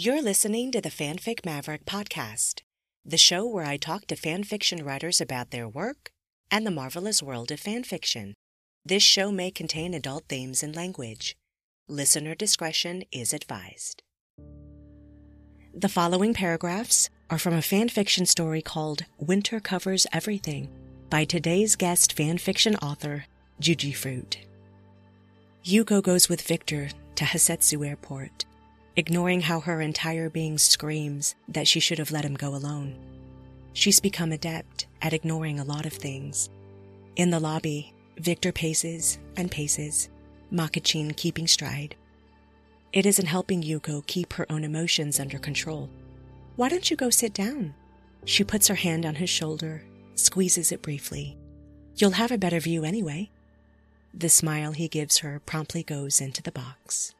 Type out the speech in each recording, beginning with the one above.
You're listening to the Fanfic Maverick podcast, the show where I talk to fanfiction writers about their work and the marvelous world of fanfiction. This show may contain adult themes and language. Listener discretion is advised. The following paragraphs are from a fanfiction story called Winter Covers Everything by today's guest fanfiction author, Juji Fruit. Yuko goes with Victor to Hasetsu Airport, ignoring how her entire being screams that she should have let him go alone. She's become adept at ignoring a lot of things. In the lobby, Victor paces and paces, Makkachin keeping stride. It isn't helping Yuko keep her own emotions under control. Why don't you go sit down? She puts her hand on his shoulder, squeezes it briefly. You'll have a better view anyway. The smile he gives her promptly goes into the box.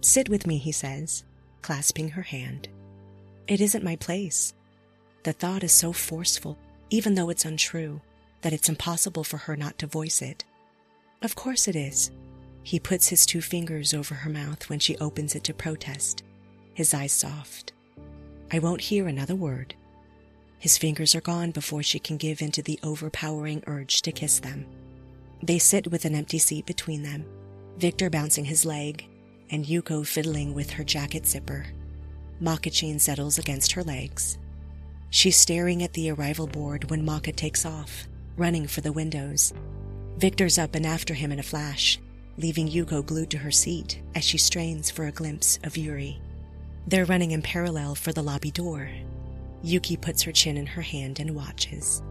Sit with me, he says, clasping her hand. It isn't my place. The thought is so forceful, even though it's untrue, that it's impossible for her not to voice it. Of course it is. He puts his two fingers over her mouth when she opens it to protest, his eyes soft. I won't hear another word. His fingers are gone before she can give in to the overpowering urge to kiss them. They sit with an empty seat between them, Victor bouncing his leg, and Yuko fiddling with her jacket zipper. Makkachin settles against her legs. She's staring at the arrival board when Maka takes off, running for the windows. Victor's up and after him in a flash, leaving Yuko glued to her seat as she strains for a glimpse of Yuri. They're running in parallel for the lobby door. Yuki puts her chin in her hand and watches.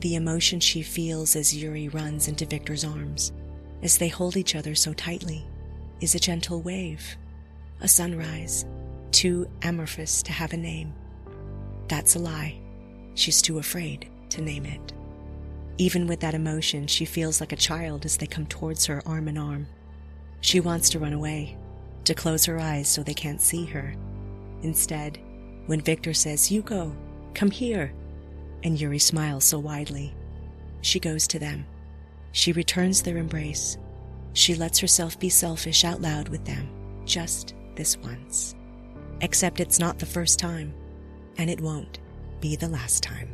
The emotion she feels as Yuri runs into Victor's arms, as they hold each other so tightly, is a gentle wave, a sunrise, too amorphous to have a name. That's a lie. She's too afraid to name it. Even with that emotion, she feels like a child as they come towards her arm in arm. She wants to run away, to close her eyes so they can't see her. Instead, when Victor says, Yuko, come here, and Yuri smiles so widely, she goes to them. She returns their embrace. She lets herself be selfish out loud with them, just this once. Except it's not the first time, and it won't be the last time.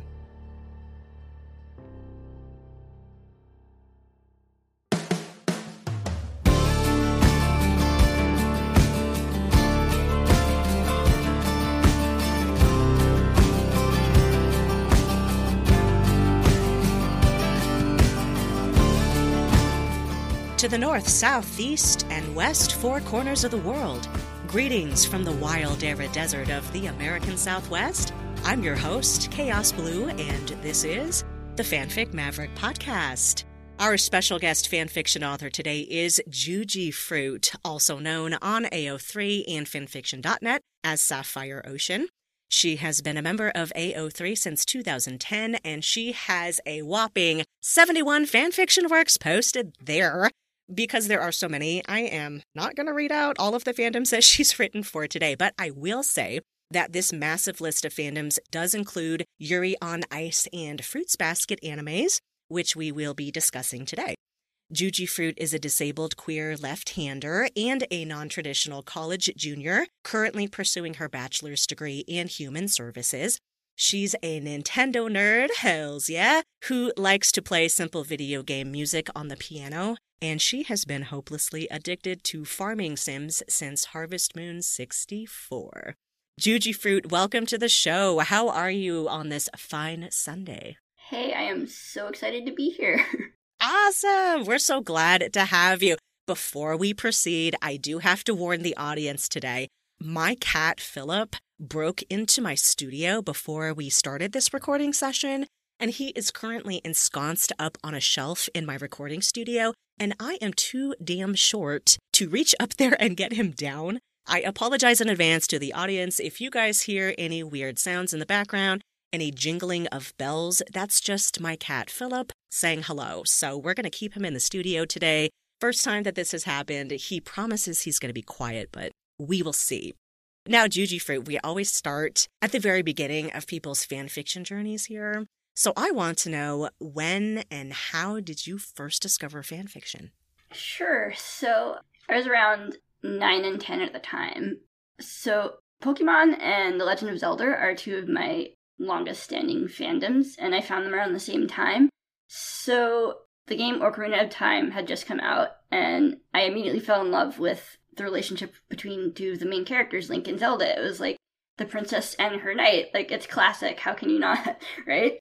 To the north, south, east, and west four corners of the world. Greetings from the wild, arid desert of the American Southwest. I'm your host, Chaos Blue, and this is the Fanfic Maverick Podcast. Our special guest fanfiction author today is Juji Fruit, also known on AO3 and fanfiction.net as Sapphire Ocean. She has been a member of AO3 since 2010, and she has a whopping 71 fanfiction works posted there because there are so many, I am not going to read out all of the fandoms that she's written for today, but I will say that this massive list of fandoms does include Yuri on Ice and Fruits Basket animes, which we will be discussing today. Juji Fruit is a disabled queer left hander and a non traditional college junior, currently pursuing her bachelor's degree in human services. She's a Nintendo nerd, hells yeah, who likes to play simple video game music on the piano and she has been hopelessly addicted to farming sims since Harvest Moon 64. Juji Fruit, welcome to the show. How are you on this fine Sunday? Hey, I am so excited to be here. awesome. We're so glad to have you. Before we proceed, I do have to warn the audience today. My cat, Philip, broke into my studio before we started this recording session and he is currently ensconced up on a shelf in my recording studio, and I am too damn short to reach up there and get him down. I apologize in advance to the audience if you guys hear any weird sounds in the background, any jingling of bells. That's just my cat, Philip, saying hello. So we're going to keep him in the studio today. First time that this has happened, he promises he's going to be quiet, but we will see. Now, Juji Fruit, we always start at the very beginning of people's fan fiction journeys here. So I want to know when and how did you first discover fan fiction? Sure. So I was around 9 and 10 at the time. So Pokemon and The Legend of Zelda are two of my longest standing fandoms, and I found them around the same time. So the game Ocarina of Time had just come out, and I immediately fell in love with the relationship between two of the main characters, Link and Zelda. It was like the princess and her knight. Like, it's classic. How can you not, right?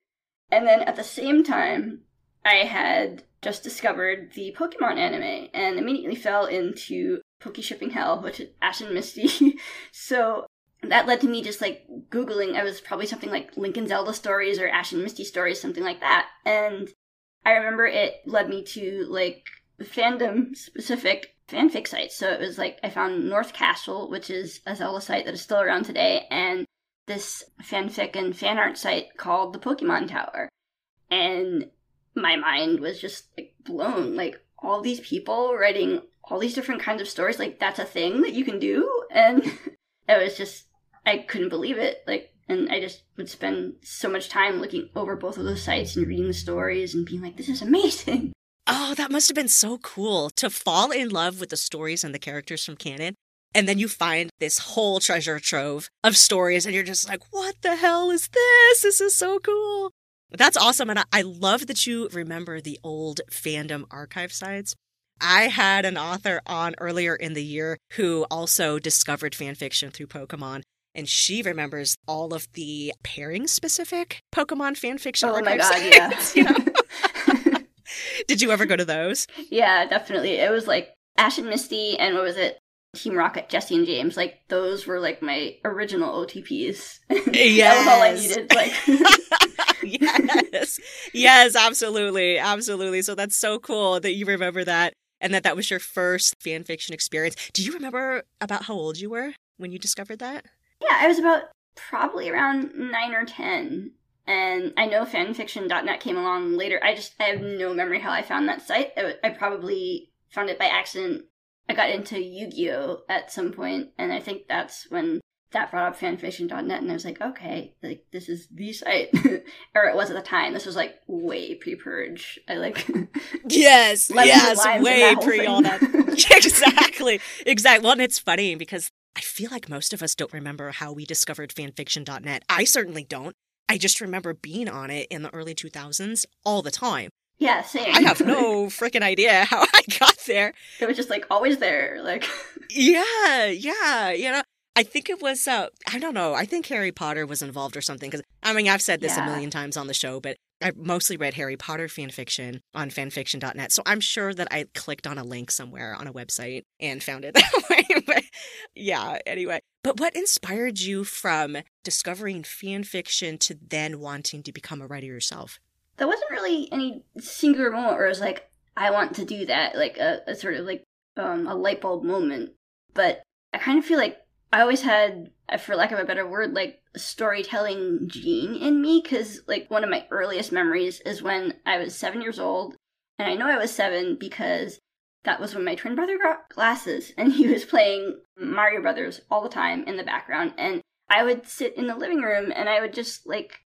And then at the same time, I had just discovered the Pokemon anime and immediately fell into Poke Shipping Hell, which is Ash and Misty. so that led to me just like Googling. I was probably something like and Zelda stories or Ash and Misty stories, something like that. And I remember it led me to like fandom specific fanfic sites. So it was like I found North Castle, which is a Zelda site that is still around today, and this fanfic and fan art site called the Pokemon Tower. And my mind was just like blown. Like all these people writing all these different kinds of stories, like that's a thing that you can do. And it was just I couldn't believe it. Like and I just would spend so much time looking over both of those sites and reading the stories and being like, this is amazing. Oh, that must have been so cool to fall in love with the stories and the characters from canon. And then you find this whole treasure trove of stories, and you're just like, what the hell is this? This is so cool. That's awesome. And I love that you remember the old fandom archive sites. I had an author on earlier in the year who also discovered fan fiction through Pokemon and she remembers all of the pairing specific Pokemon fan fiction. Oh my god, yeah. you know? Did you ever go to those? Yeah, definitely. It was like Ash and Misty, and what was it? Team Rocket, Jessie and James. Like those were like my original OTPs. Yeah, that was all I needed. Like, yes, yes, absolutely, absolutely. So that's so cool that you remember that, and that that was your first fan fiction experience. Do you remember about how old you were when you discovered that? Yeah, I was about probably around nine or ten. And I know fanfiction.net came along later. I just I have no memory how I found that site. I, I probably found it by accident. I got into Yu-Gi-Oh at some point, and I think that's when that brought up fanfiction.net, and I was like, okay, like this is the site, or it was at the time. This was like way pre-purge. I like yes, yes, way pre all that. exactly, exactly. Well, and it's funny because I feel like most of us don't remember how we discovered fanfiction.net. I certainly don't. I just remember being on it in the early 2000s all the time. Yeah, same. I have no freaking idea how I got there. It was just like always there, like Yeah, yeah, you know. I think it was uh I don't know. I think Harry Potter was involved or something cuz I mean I've said this yeah. a million times on the show, but I mostly read Harry Potter fan fiction on fanfiction.net. So I'm sure that I clicked on a link somewhere on a website and found it that way. but yeah, anyway. But what inspired you from discovering fan fiction to then wanting to become a writer yourself? There wasn't really any singular moment where I was like, I want to do that, like a, a sort of like um, a light bulb moment. But I kind of feel like I always had, for lack of a better word, like storytelling gene in me because like one of my earliest memories is when I was seven years old, and I know I was seven because that was when my twin brother got glasses and he was playing Mario Brothers all the time in the background, and I would sit in the living room and I would just like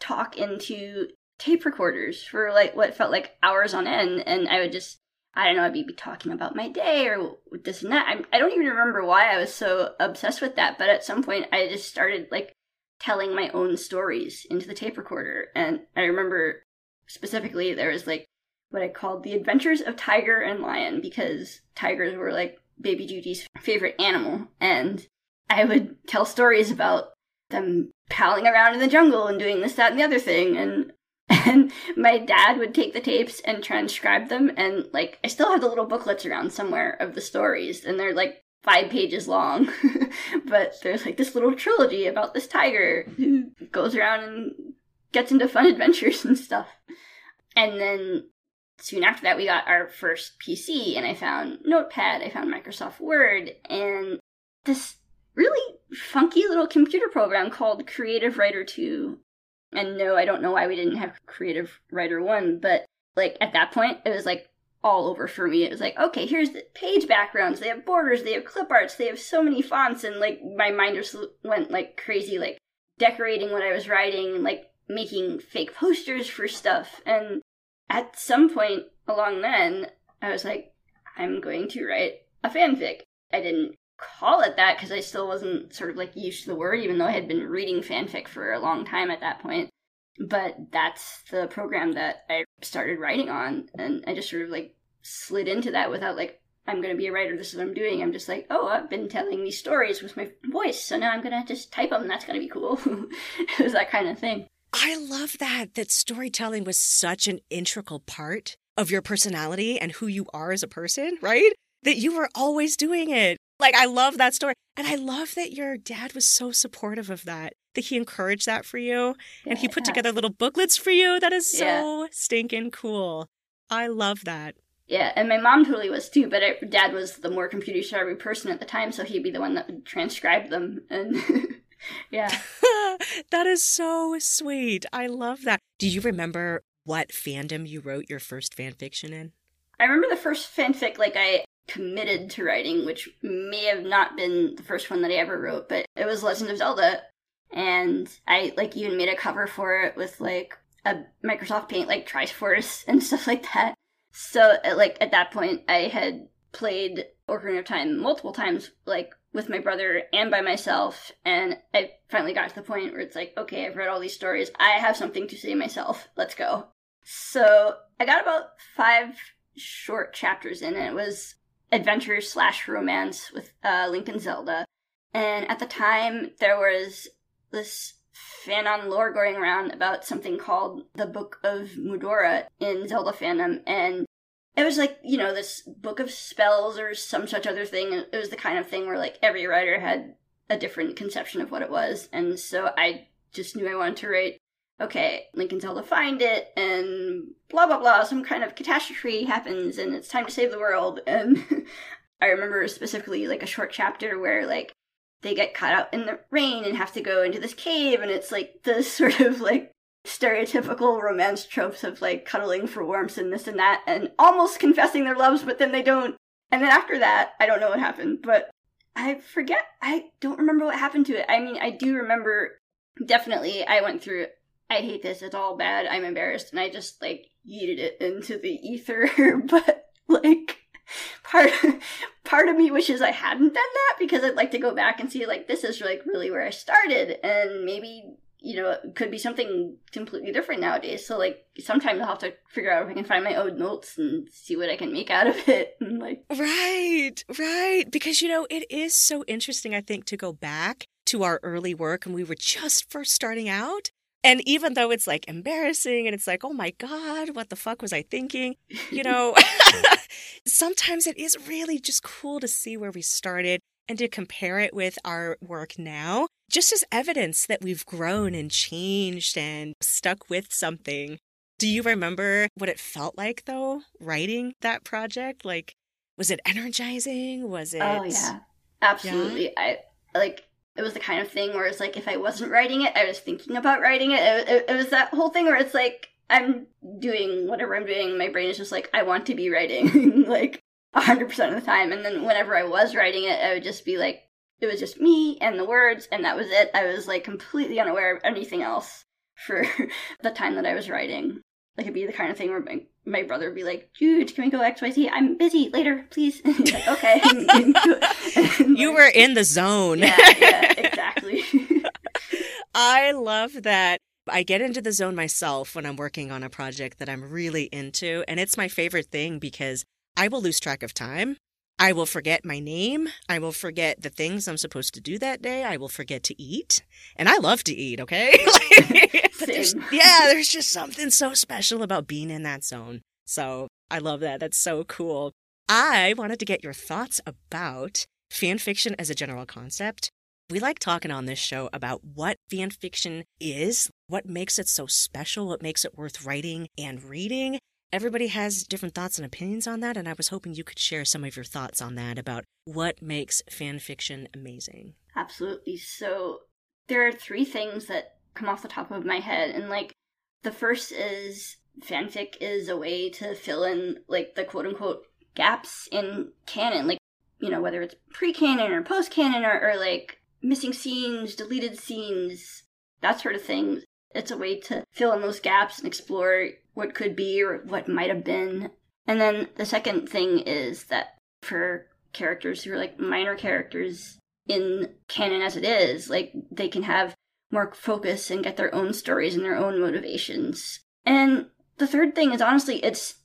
talk into tape recorders for like what felt like hours on end, and I would just I don't know, I'd be talking about my day or this and that. I, I don't even remember why I was so obsessed with that, but at some point I just started like telling my own stories into the tape recorder. And I remember specifically there was like what I called the adventures of Tiger and Lion because tigers were like baby Judy's favorite animal. And I would tell stories about them palling around in the jungle and doing this, that, and the other thing. And and my dad would take the tapes and transcribe them and like i still have the little booklets around somewhere of the stories and they're like five pages long. but there's like this little trilogy about this tiger who goes around and gets into fun adventures and stuff. And then soon after that, we got our first PC, and I found Notepad, I found Microsoft Word, and this really funky little computer program called Creative Writer 2. And no, I don't know why we didn't have Creative Writer 1, but like at that point, it was like all over for me. It was like, okay, here's the page backgrounds. They have borders, they have clip arts, they have so many fonts, and like my mind just went like crazy, like decorating what I was writing, and like making fake posters for stuff. And at some point along then, I was like, I'm going to write a fanfic. I didn't call it that because I still wasn't sort of like used to the word, even though I had been reading fanfic for a long time at that point. But that's the program that I started writing on, and I just sort of like slid into that without like I'm going to be a writer. This is what I'm doing. I'm just like, oh, I've been telling these stories with my voice, so now I'm going to just type them. That's going to be cool. it was that kind of thing. I love that, that storytelling was such an integral part of your personality and who you are as a person, right? That you were always doing it. Like, I love that story. And I love that your dad was so supportive of that, that he encouraged that for you. And he put together little booklets for you. That is so yeah. stinking cool. I love that. Yeah, and my mom totally was too, but it, dad was the more computer savvy person at the time, so he'd be the one that would transcribe them. And yeah. that is so sweet. I love that. Do you remember what fandom you wrote your first fan fiction in? I remember the first fanfic like I committed to writing, which may have not been the first one that I ever wrote, but it was Legend of Zelda. And I like even made a cover for it with like a Microsoft Paint like Triforce and stuff like that. So, uh, like, at that point, I had played Ocarina of Time multiple times, like, with my brother and by myself, and I finally got to the point where it's like, okay, I've read all these stories. I have something to say myself. Let's go. So, I got about five short chapters in, and it was adventure slash romance with uh, Link and Zelda. And at the time, there was this fanon lore going around about something called the Book of Mudora in Zelda fandom, and it was like you know this book of spells or some such other thing. It was the kind of thing where like every writer had a different conception of what it was, and so I just knew I wanted to write. Okay, Lincoln's and to find it, and blah blah blah. Some kind of catastrophe happens, and it's time to save the world. And I remember specifically like a short chapter where like they get caught out in the rain and have to go into this cave and it's like the sort of like stereotypical romance tropes of like cuddling for warmth and this and that and almost confessing their loves but then they don't and then after that i don't know what happened but i forget i don't remember what happened to it i mean i do remember definitely i went through i hate this it's all bad i'm embarrassed and i just like yeeted it into the ether but like part part of me wishes I hadn't done that because I'd like to go back and see like this is like really where I started and maybe you know it could be something completely different nowadays. So like sometimes I'll have to figure out if I can find my old notes and see what I can make out of it. And like right, right, because you know it is so interesting. I think to go back to our early work and we were just first starting out and even though it's like embarrassing and it's like, oh my God, what the fuck was I thinking? You know, sometimes it is really just cool to see where we started and to compare it with our work now, just as evidence that we've grown and changed and stuck with something. Do you remember what it felt like though, writing that project? Like, was it energizing? Was oh, it? Oh, yeah. Absolutely. Yeah? I like it was the kind of thing where it's like if I wasn't writing it, I was thinking about writing it. It, it, it was that whole thing where it's like I'm doing whatever I'm doing. My brain is just like I want to be writing like hundred percent of the time. And then whenever I was writing it, I would just be like it was just me and the words, and that was it. I was like completely unaware of anything else for the time that I was writing. Like it'd be the kind of thing where my, my brother would be like, "Dude, can we go X Y Z? I'm busy later, please." like, okay. you were in the zone. yeah, yeah, exactly. I love that. I get into the zone myself when I'm working on a project that I'm really into, and it's my favorite thing because I will lose track of time. I will forget my name. I will forget the things I'm supposed to do that day. I will forget to eat. And I love to eat, okay? there's, yeah, there's just something so special about being in that zone. So I love that. That's so cool. I wanted to get your thoughts about fan fiction as a general concept. We like talking on this show about what fan fiction is, what makes it so special, what makes it worth writing and reading, everybody has different thoughts and opinions on that, and I was hoping you could share some of your thoughts on that about what makes fan fiction amazing. Absolutely. So there are three things that come off the top of my head, and like the first is fanfic is a way to fill in like the quote unquote gaps in canon, like you know whether it's pre canon or post canon or, or like missing scenes, deleted scenes, that sort of thing. It's a way to fill in those gaps and explore what could be or what might have been. And then the second thing is that for characters who are like minor characters in canon as it is. Like they can have more focus and get their own stories and their own motivations. And the third thing is honestly it's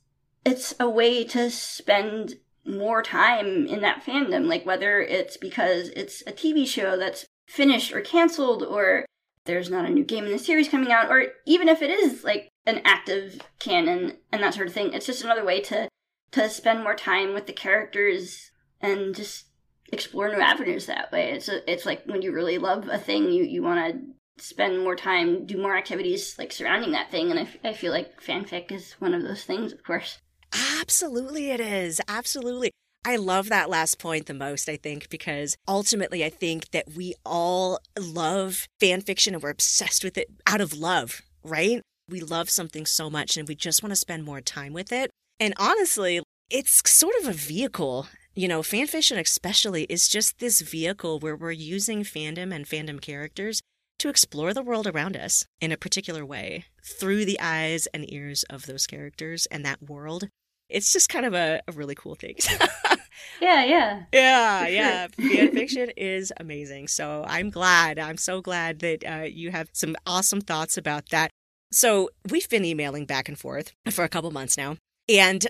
it's a way to spend more time in that fandom like whether it's because it's a TV show that's finished or canceled or there's not a new game in the series coming out or even if it is like an active canon and that sort of thing it's just another way to to spend more time with the characters and just explore new avenues that way it's a, it's like when you really love a thing you you want to spend more time, do more activities like surrounding that thing. And I, f- I feel like fanfic is one of those things, of course. Absolutely, it is. Absolutely. I love that last point the most, I think, because ultimately I think that we all love fan fiction and we're obsessed with it out of love, right? We love something so much and we just want to spend more time with it. And honestly, it's sort of a vehicle. You know, fan fiction especially is just this vehicle where we're using fandom and fandom characters to explore the world around us in a particular way through the eyes and ears of those characters and that world. It's just kind of a, a really cool thing. yeah, yeah. Yeah, yeah. Fan fiction is amazing. So I'm glad. I'm so glad that uh, you have some awesome thoughts about that. So we've been emailing back and forth for a couple months now. And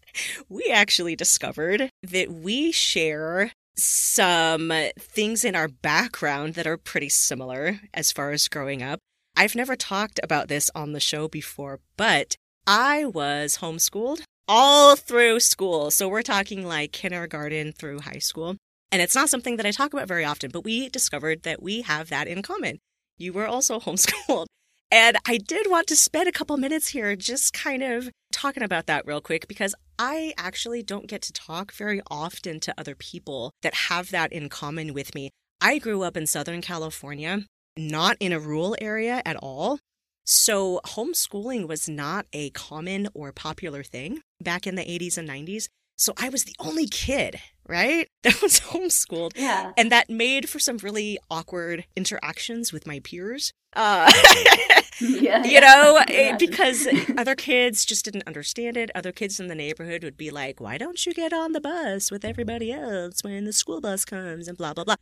we actually discovered that we share some things in our background that are pretty similar as far as growing up. I've never talked about this on the show before, but I was homeschooled all through school. So we're talking like kindergarten through high school. And it's not something that I talk about very often, but we discovered that we have that in common. You were also homeschooled. And I did want to spend a couple minutes here just kind of talking about that real quick because I actually don't get to talk very often to other people that have that in common with me. I grew up in Southern California, not in a rural area at all. So homeschooling was not a common or popular thing back in the 80s and 90s. So I was the only kid, right? That was homeschooled. Yeah. And that made for some really awkward interactions with my peers. Uh, yeah, you know, yeah. because other kids just didn't understand it. Other kids in the neighborhood would be like, why don't you get on the bus with everybody else when the school bus comes and blah, blah, blah.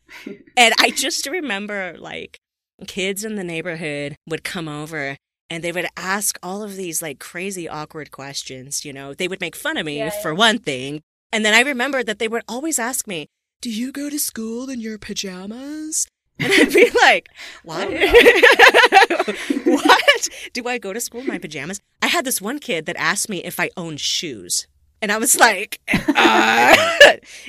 and I just remember like kids in the neighborhood would come over and they would ask all of these like crazy awkward questions you know? They would make fun of me Yeah, for one thing. And then i remembered that they would always ask me do you go to school in your pajamas? And i'd be like what? What? Do i go to school in my pajamas? I had this one kid that asked me if i owned shoes. And i was like uh,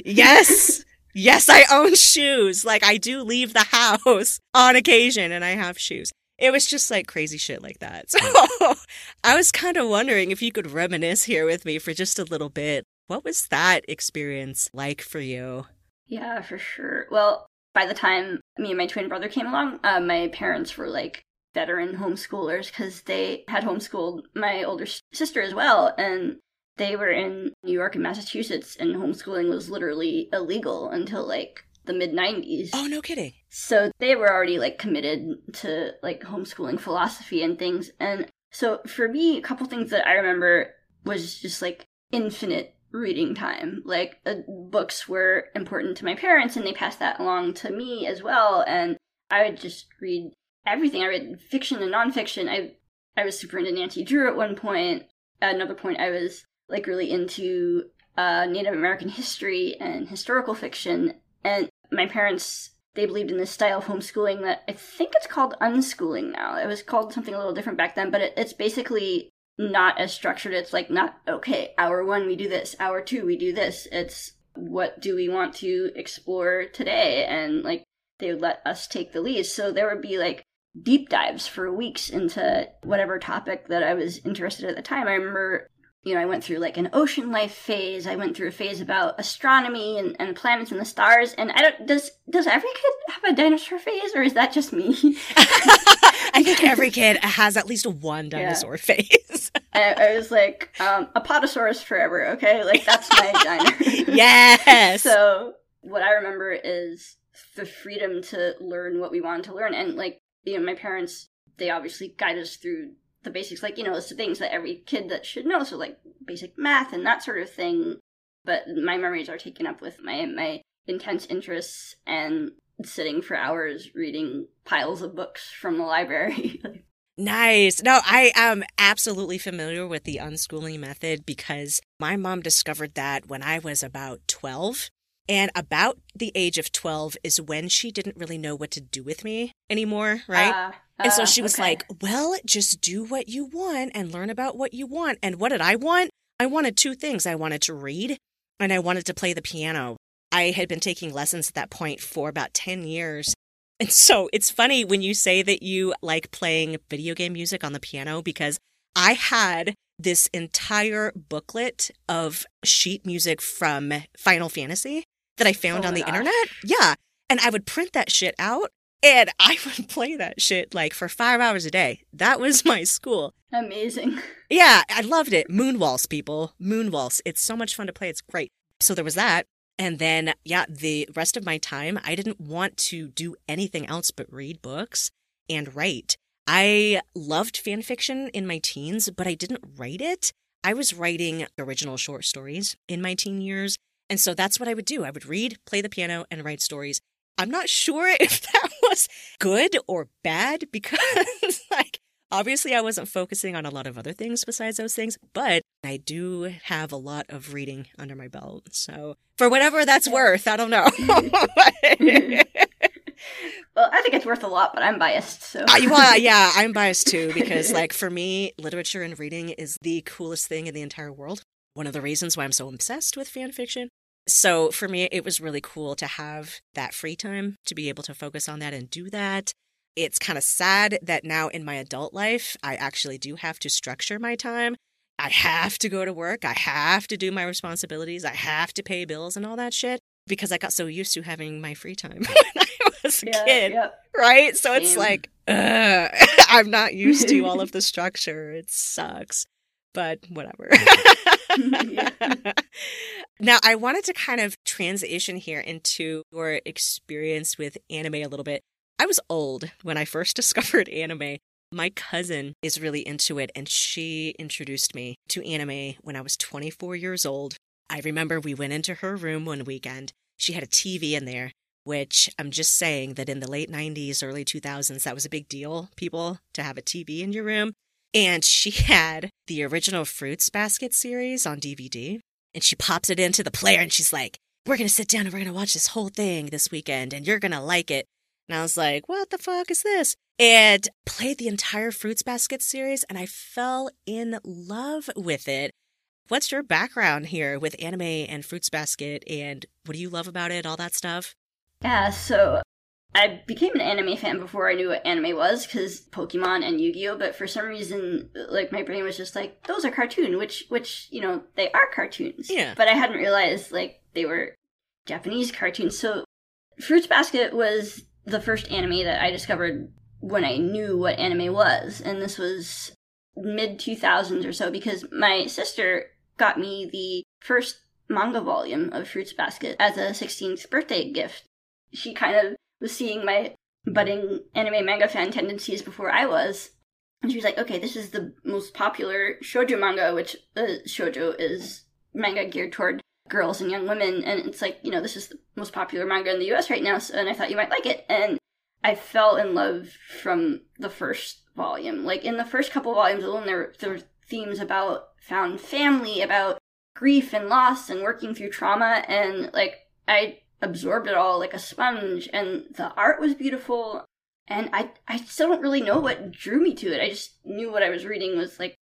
yes yes i own shoes like i do leave the house on occasion and i have shoes it was just like crazy shit like that. So I was kind of wondering if you could reminisce here with me for just a little bit. What was that experience like for you? Yeah, for sure. Well, by the time me and my twin brother came along, uh, my parents were like veteran homeschoolers because they had homeschooled my older sister as well. And they were in New York and Massachusetts, and homeschooling was literally illegal until like the mid 90s. Oh, no kidding. So they were already like committed to like homeschooling philosophy and things. And so for me, a couple things that I remember was just like infinite reading time. Like uh, books were important to my parents and they passed that along to me as well. And I would just read everything. I read fiction and nonfiction. I I was super into Nancy Drew at one point. At another point, I was like really into uh, Native American history and historical fiction. And my parents they believed in this style of homeschooling that I think it's called unschooling now. It was called something a little different back then, but it, it's basically not as structured. It's like not okay. Hour one we do this. Hour two we do this. It's what do we want to explore today, and like they would let us take the lead. So there would be like deep dives for weeks into whatever topic that I was interested in at the time. I remember you know, I went through like an ocean life phase. I went through a phase about astronomy and, and planets and the stars. And I don't does does every kid have a dinosaur phase, or is that just me? I think every kid has at least one dinosaur yeah. phase. I, I, was like, um, Apatosaurus forever. Okay, like that's my dinosaur. yes. so what I remember is the freedom to learn what we wanted to learn, and like you know, my parents they obviously guide us through the basics, like, you know, it's the things that every kid that should know. So, like, basic math and that sort of thing. but my memories are taken up with my my intense interests and sitting for hours reading piles of books from the library. Nice. No, I am absolutely familiar with the unschooling method because my mom discovered that when I was about 12. And about the age of 12 is when she didn't really know what to do with me anymore, right? Uh, uh, and so uh, she was okay. like, well, just do what you want and learn about what you want. And what did I want? I wanted two things. I wanted to read and I wanted to play the piano. I had been taking lessons at that point for about 10 years. And so it's funny when you say that you like playing video game music on the piano because I had this entire booklet of sheet music from Final Fantasy that I found oh on the gosh. internet. Yeah. And I would print that shit out and I would play that shit like for five hours a day. That was my school. Amazing. Yeah, I loved it. Moon Waltz, people. Moon Waltz. It's so much fun to play. It's great. So there was that. And then, yeah, the rest of my time, I didn't want to do anything else but read books and write. I loved fan fiction in my teens, but I didn't write it. I was writing original short stories in my teen years. And so that's what I would do. I would read, play the piano, and write stories. I'm not sure if that was good or bad because, like, Obviously, I wasn't focusing on a lot of other things besides those things, but I do have a lot of reading under my belt. So, for whatever that's worth, I don't know. well, I think it's worth a lot, but I'm biased. So, uh, well, yeah, I'm biased too because, like, for me, literature and reading is the coolest thing in the entire world. One of the reasons why I'm so obsessed with fan fiction. So, for me, it was really cool to have that free time to be able to focus on that and do that. It's kind of sad that now in my adult life, I actually do have to structure my time. I have to go to work. I have to do my responsibilities. I have to pay bills and all that shit because I got so used to having my free time when I was a yeah, kid. Right? So it's like, I'm not used to all of the structure. It sucks, but whatever. now, I wanted to kind of transition here into your experience with anime a little bit. I was old when I first discovered anime. My cousin is really into it, and she introduced me to anime when I was 24 years old. I remember we went into her room one weekend. She had a TV in there, which I'm just saying that in the late 90s, early 2000s, that was a big deal, people, to have a TV in your room. And she had the original Fruits Basket series on DVD. And she pops it into the player and she's like, We're going to sit down and we're going to watch this whole thing this weekend and you're going to like it. And I was like, what the fuck is this? And played the entire Fruits Basket series and I fell in love with it. What's your background here with anime and Fruits Basket and what do you love about it, all that stuff? Yeah, so I became an anime fan before I knew what anime was because Pokemon and Yu-Gi-Oh. But for some reason, like my brain was just like, those are cartoon, which which you know they are cartoons. Yeah. But I hadn't realized like they were Japanese cartoons. So Fruits Basket was the first anime that I discovered when I knew what anime was, and this was mid 2000s or so because my sister got me the first manga volume of Fruits Basket as a 16th birthday gift. She kind of was seeing my budding anime manga fan tendencies before I was. And she was like, okay, this is the most popular shoujo manga, which uh, shoujo is manga geared toward girls and young women. And it's like, you know, this is the most popular manga in the US right now, so, and I thought you might like it. And I fell in love from the first volume. Like in the first couple volumes alone, there, there were themes about found family, about grief and loss and working through trauma. And like, I absorbed it all like a sponge. And the art was beautiful. And I, I still don't really know what drew me to it. I just knew what I was reading was like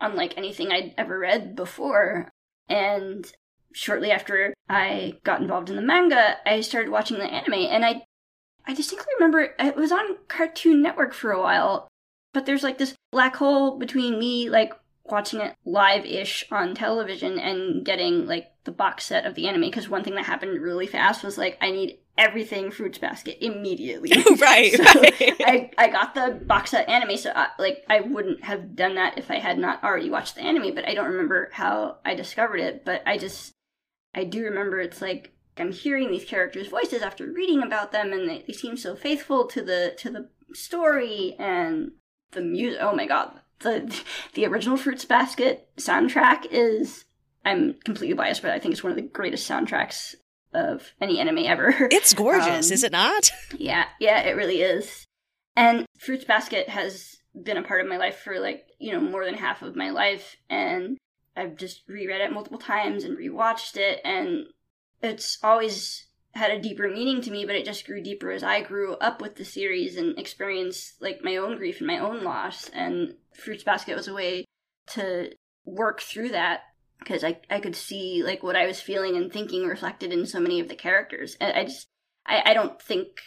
unlike anything I'd ever read before. And shortly after I got involved in the manga, I started watching the anime, and I, I distinctly remember it was on Cartoon Network for a while, but there's like this black hole between me like watching it live-ish on television and getting like the box set of the anime because one thing that happened really fast was like I need everything Fruits Basket immediately. right, so right. I, I got the box set anime, so I, like I wouldn't have done that if I had not already watched the anime. But I don't remember how I discovered it. But I just I do remember it's like I'm hearing these characters' voices after reading about them, and they, they seem so faithful to the to the story and the music. Oh my god, the the original Fruits Basket soundtrack is I'm completely biased, but I think it's one of the greatest soundtracks of any anime ever. It's gorgeous, um, is it not? Yeah, yeah, it really is. And Fruits Basket has been a part of my life for like, you know, more than half of my life. And I've just reread it multiple times and rewatched it. And it's always had a deeper meaning to me, but it just grew deeper as I grew up with the series and experienced like my own grief and my own loss. And Fruits Basket was a way to work through that because I, I could see like what I was feeling and thinking reflected in so many of the characters. And I just I, I don't think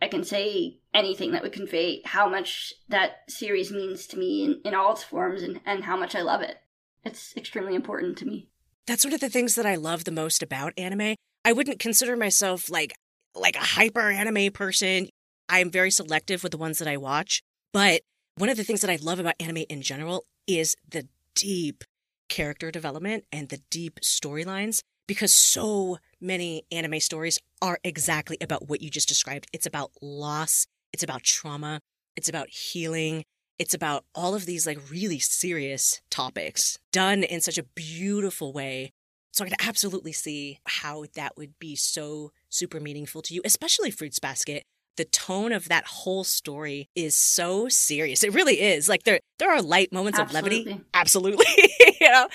I can say anything that would convey how much that series means to me in, in all its forms and, and how much I love it. It's extremely important to me. That's one of the things that I love the most about anime. I wouldn't consider myself like like a hyper anime person. I'm very selective with the ones that I watch, but one of the things that I love about anime in general is the deep character development and the deep storylines because so many anime stories are exactly about what you just described. It's about loss, it's about trauma, it's about healing, it's about all of these like really serious topics done in such a beautiful way. So I can absolutely see how that would be so super meaningful to you, especially Fruits Basket. The tone of that whole story is so serious. It really is. Like there there are light moments absolutely. of levity. Absolutely. you know?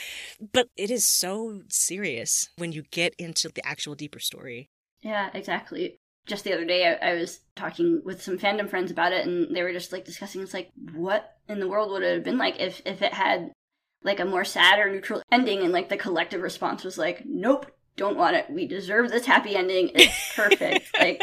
But it is so serious when you get into the actual deeper story. Yeah, exactly. Just the other day, I, I, was talking with some fandom friends about it, and they were just like discussing. It's like, what in the world would it have been like if if it had like a more sad or neutral ending, and like the collective response was like, nope, don't want it. We deserve this happy ending. It's perfect. like,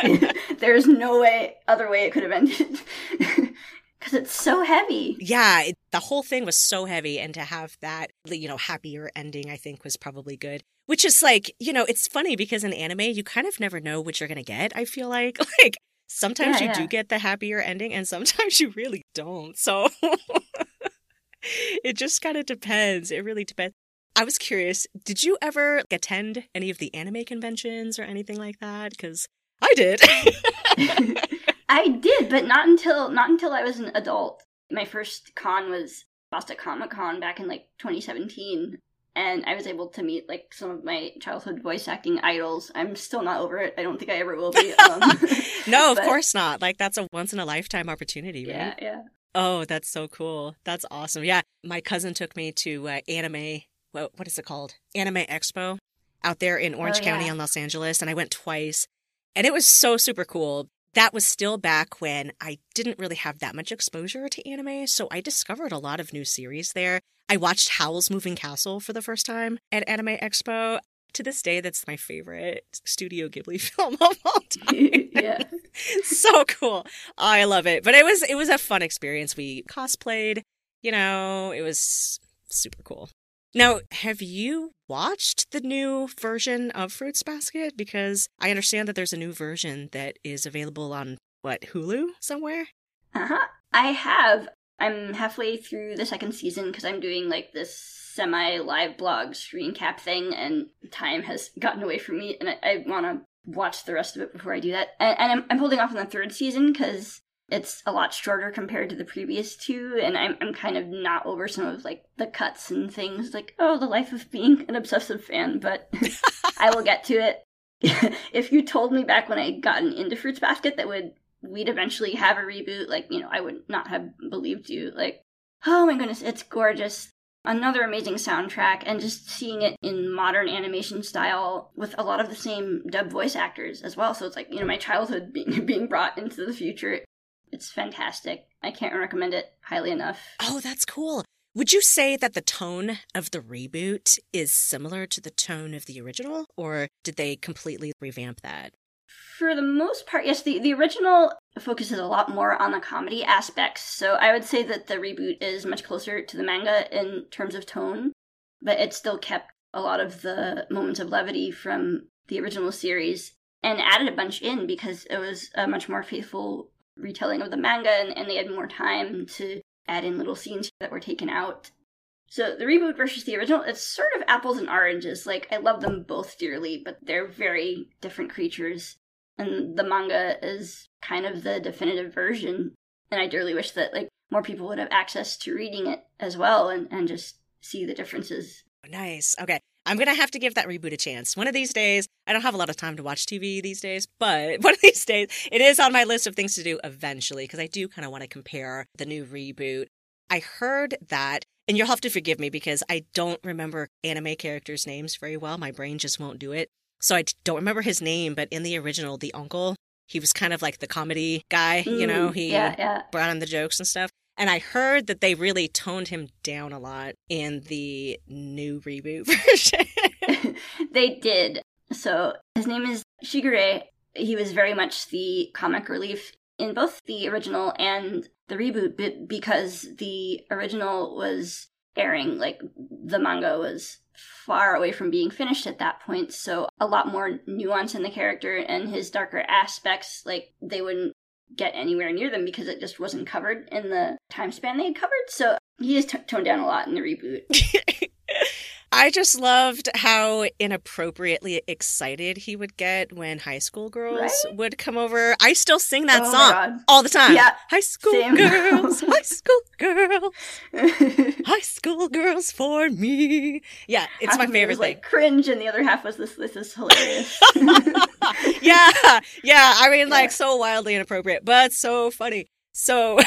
there's no way other way it could have ended because it's so heavy. Yeah, it, the whole thing was so heavy, and to have that, you know, happier ending, I think was probably good. Which is like, you know, it's funny because in anime, you kind of never know what you're gonna get. I feel like, like sometimes yeah, you yeah. do get the happier ending, and sometimes you really don't. So it just kind of depends. It really depends. I was curious, did you ever attend any of the anime conventions or anything like that? Because I did. I did, but not until not until I was an adult. My first con was Boston Comic Con back in like 2017, and I was able to meet like some of my childhood voice acting idols. I'm still not over it. I don't think I ever will be. Um, no, of course not. Like that's a once in a lifetime opportunity, right? Yeah, yeah. Oh, that's so cool. That's awesome. Yeah, my cousin took me to uh, anime. What, what is it called? Anime Expo out there in oh, Orange oh, County yeah. in Los Angeles, and I went twice, and it was so super cool that was still back when I didn't really have that much exposure to anime, so I discovered a lot of new series there. I watched Howl's Moving Castle for the first time at Anime Expo. To this day, that's my favorite Studio Ghibli film of all time. yeah, so cool. I love it. But it was it was a fun experience. We cosplayed. You know, it was super cool. Now, have you watched the new version of Fruits Basket? Because I understand that there's a new version that is available on what Hulu somewhere. Uh huh. I have. I'm halfway through the second season because I'm doing like this semi live blog screen cap thing, and time has gotten away from me, and I, I want to watch the rest of it before I do that. And, and I'm, I'm holding off on the third season because it's a lot shorter compared to the previous two, and I'm I'm kind of not over some of like the cuts and things like oh the life of being an obsessive fan, but I will get to it. if you told me back when I had gotten into Fruits Basket that would we'd eventually have a reboot, like you know I would not have believed you. Like oh my goodness, it's gorgeous. Another amazing soundtrack, and just seeing it in modern animation style with a lot of the same dub voice actors as well. So it's like you know my childhood being being brought into the future it's fantastic. I can't recommend it highly enough. Oh, that's cool. Would you say that the tone of the reboot is similar to the tone of the original, or did they completely revamp that? For the most part, yes, the, the original focuses a lot more on the comedy aspects. So I would say that the reboot is much closer to the manga in terms of tone, but it still kept a lot of the moments of levity from the original series and added a bunch in because it was a much more faithful retelling of the manga and, and they had more time to add in little scenes that were taken out. So the reboot versus the original, it's sort of apples and oranges. Like I love them both dearly, but they're very different creatures. And the manga is kind of the definitive version. And I dearly wish that like more people would have access to reading it as well and, and just see the differences. Nice. Okay. I'm going to have to give that reboot a chance. One of these days, I don't have a lot of time to watch TV these days, but one of these days, it is on my list of things to do eventually because I do kind of want to compare the new reboot. I heard that, and you'll have to forgive me because I don't remember anime characters' names very well. My brain just won't do it. So I don't remember his name, but in the original, the uncle, he was kind of like the comedy guy, you know, Mm, he yeah, yeah. brought in the jokes and stuff. And I heard that they really toned him down a lot in the new reboot version. they did. So his name is Shigure. He was very much the comic relief in both the original and the reboot be- because the original was airing, like the manga was far away from being finished at that point. So a lot more nuance in the character and his darker aspects, like they wouldn't get anywhere near them because it just wasn't covered in the time span they had covered. So he is t- toned down a lot in the reboot. I just loved how inappropriately excited he would get when high school girls Right? would come over. I still sing that Oh song all the time. Yeah, High school same. girls, high school girls, high school girls for me. Yeah, it's half my it favorite was, thing. like cringe, and the other half was this. This is hilarious. yeah, yeah. I mean, like so wildly inappropriate, but so funny. So,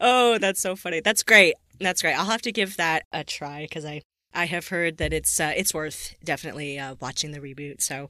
oh, that's so funny. That's great. That's great. I'll have to give that a try because I I have heard that it's uh, it's worth definitely uh, watching the reboot. So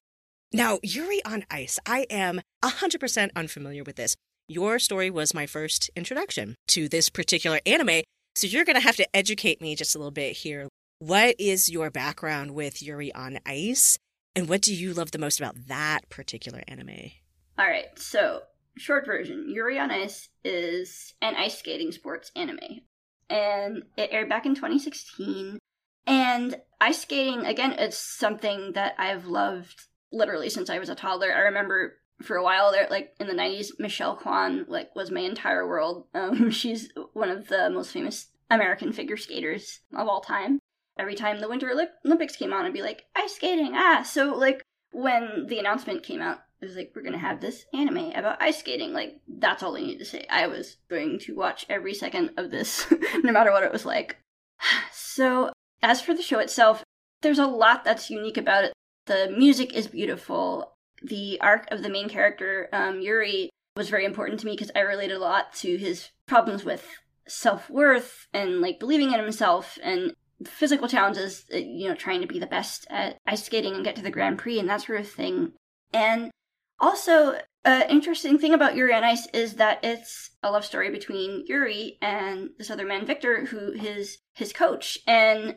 now Yuri on Ice. I am hundred percent unfamiliar with this. Your story was my first introduction to this particular anime, so you're gonna have to educate me just a little bit here. What is your background with Yuri on Ice? And what do you love the most about that particular anime? All right, so short version: Yuri on Ice is an ice skating sports anime, and it aired back in 2016. And ice skating, again, it's something that I've loved literally since I was a toddler. I remember for a while there, like in the 90s, Michelle Kwan like was my entire world. Um, she's one of the most famous American figure skaters of all time. Every time the Winter Olymp- Olympics came on, I'd be like, ice skating, ah! So, like, when the announcement came out, it was like, we're gonna have this anime about ice skating. Like, that's all I need to say. I was going to watch every second of this, no matter what it was like. So, as for the show itself, there's a lot that's unique about it. The music is beautiful. The arc of the main character, um, Yuri, was very important to me because I related a lot to his problems with self worth and like believing in himself and physical challenges, uh, you know, trying to be the best at ice skating and get to the Grand Prix and that sort of thing. And also, an interesting thing about Yuri on Ice is that it's a love story between Yuri and this other man, Victor, who is his coach. And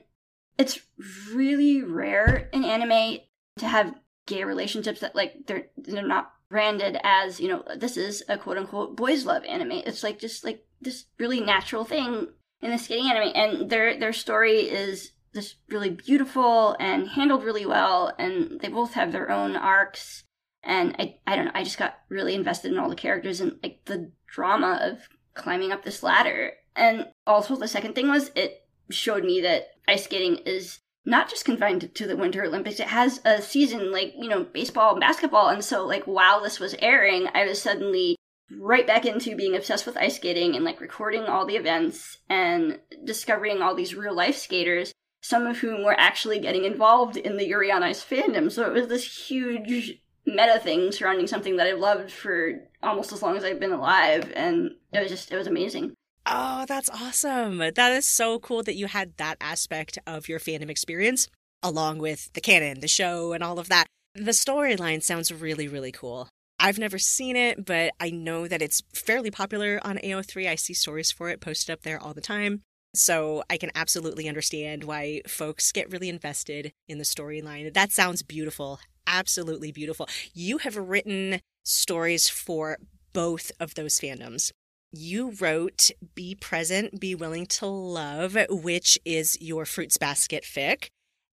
it's really rare in anime to have gay relationships that like they're they're not branded as you know this is a quote unquote boys love anime. It's like just like this really natural thing in the skating anime, and their their story is just really beautiful and handled really well, and they both have their own arcs. And I I don't know, I just got really invested in all the characters and like the drama of climbing up this ladder. And also the second thing was it showed me that ice skating is not just confined to the Winter Olympics. It has a season like, you know, baseball and basketball. And so, like, while this was airing, I was suddenly right back into being obsessed with ice skating and like recording all the events and discovering all these real life skaters, some of whom were actually getting involved in the Yuri on Ice fandom. So it was this huge meta thing surrounding something that I've loved for almost as long as I've been alive. And it was just, it was amazing. Oh, that's awesome. That is so cool that you had that aspect of your fandom experience along with the canon, the show, and all of that. The storyline sounds really, really cool. I've never seen it, but I know that it's fairly popular on AO3. I see stories for it posted up there all the time. So I can absolutely understand why folks get really invested in the storyline. That sounds beautiful. Absolutely beautiful. You have written stories for both of those fandoms. You wrote Be Present, Be Willing to Love, which is your Fruits Basket fic.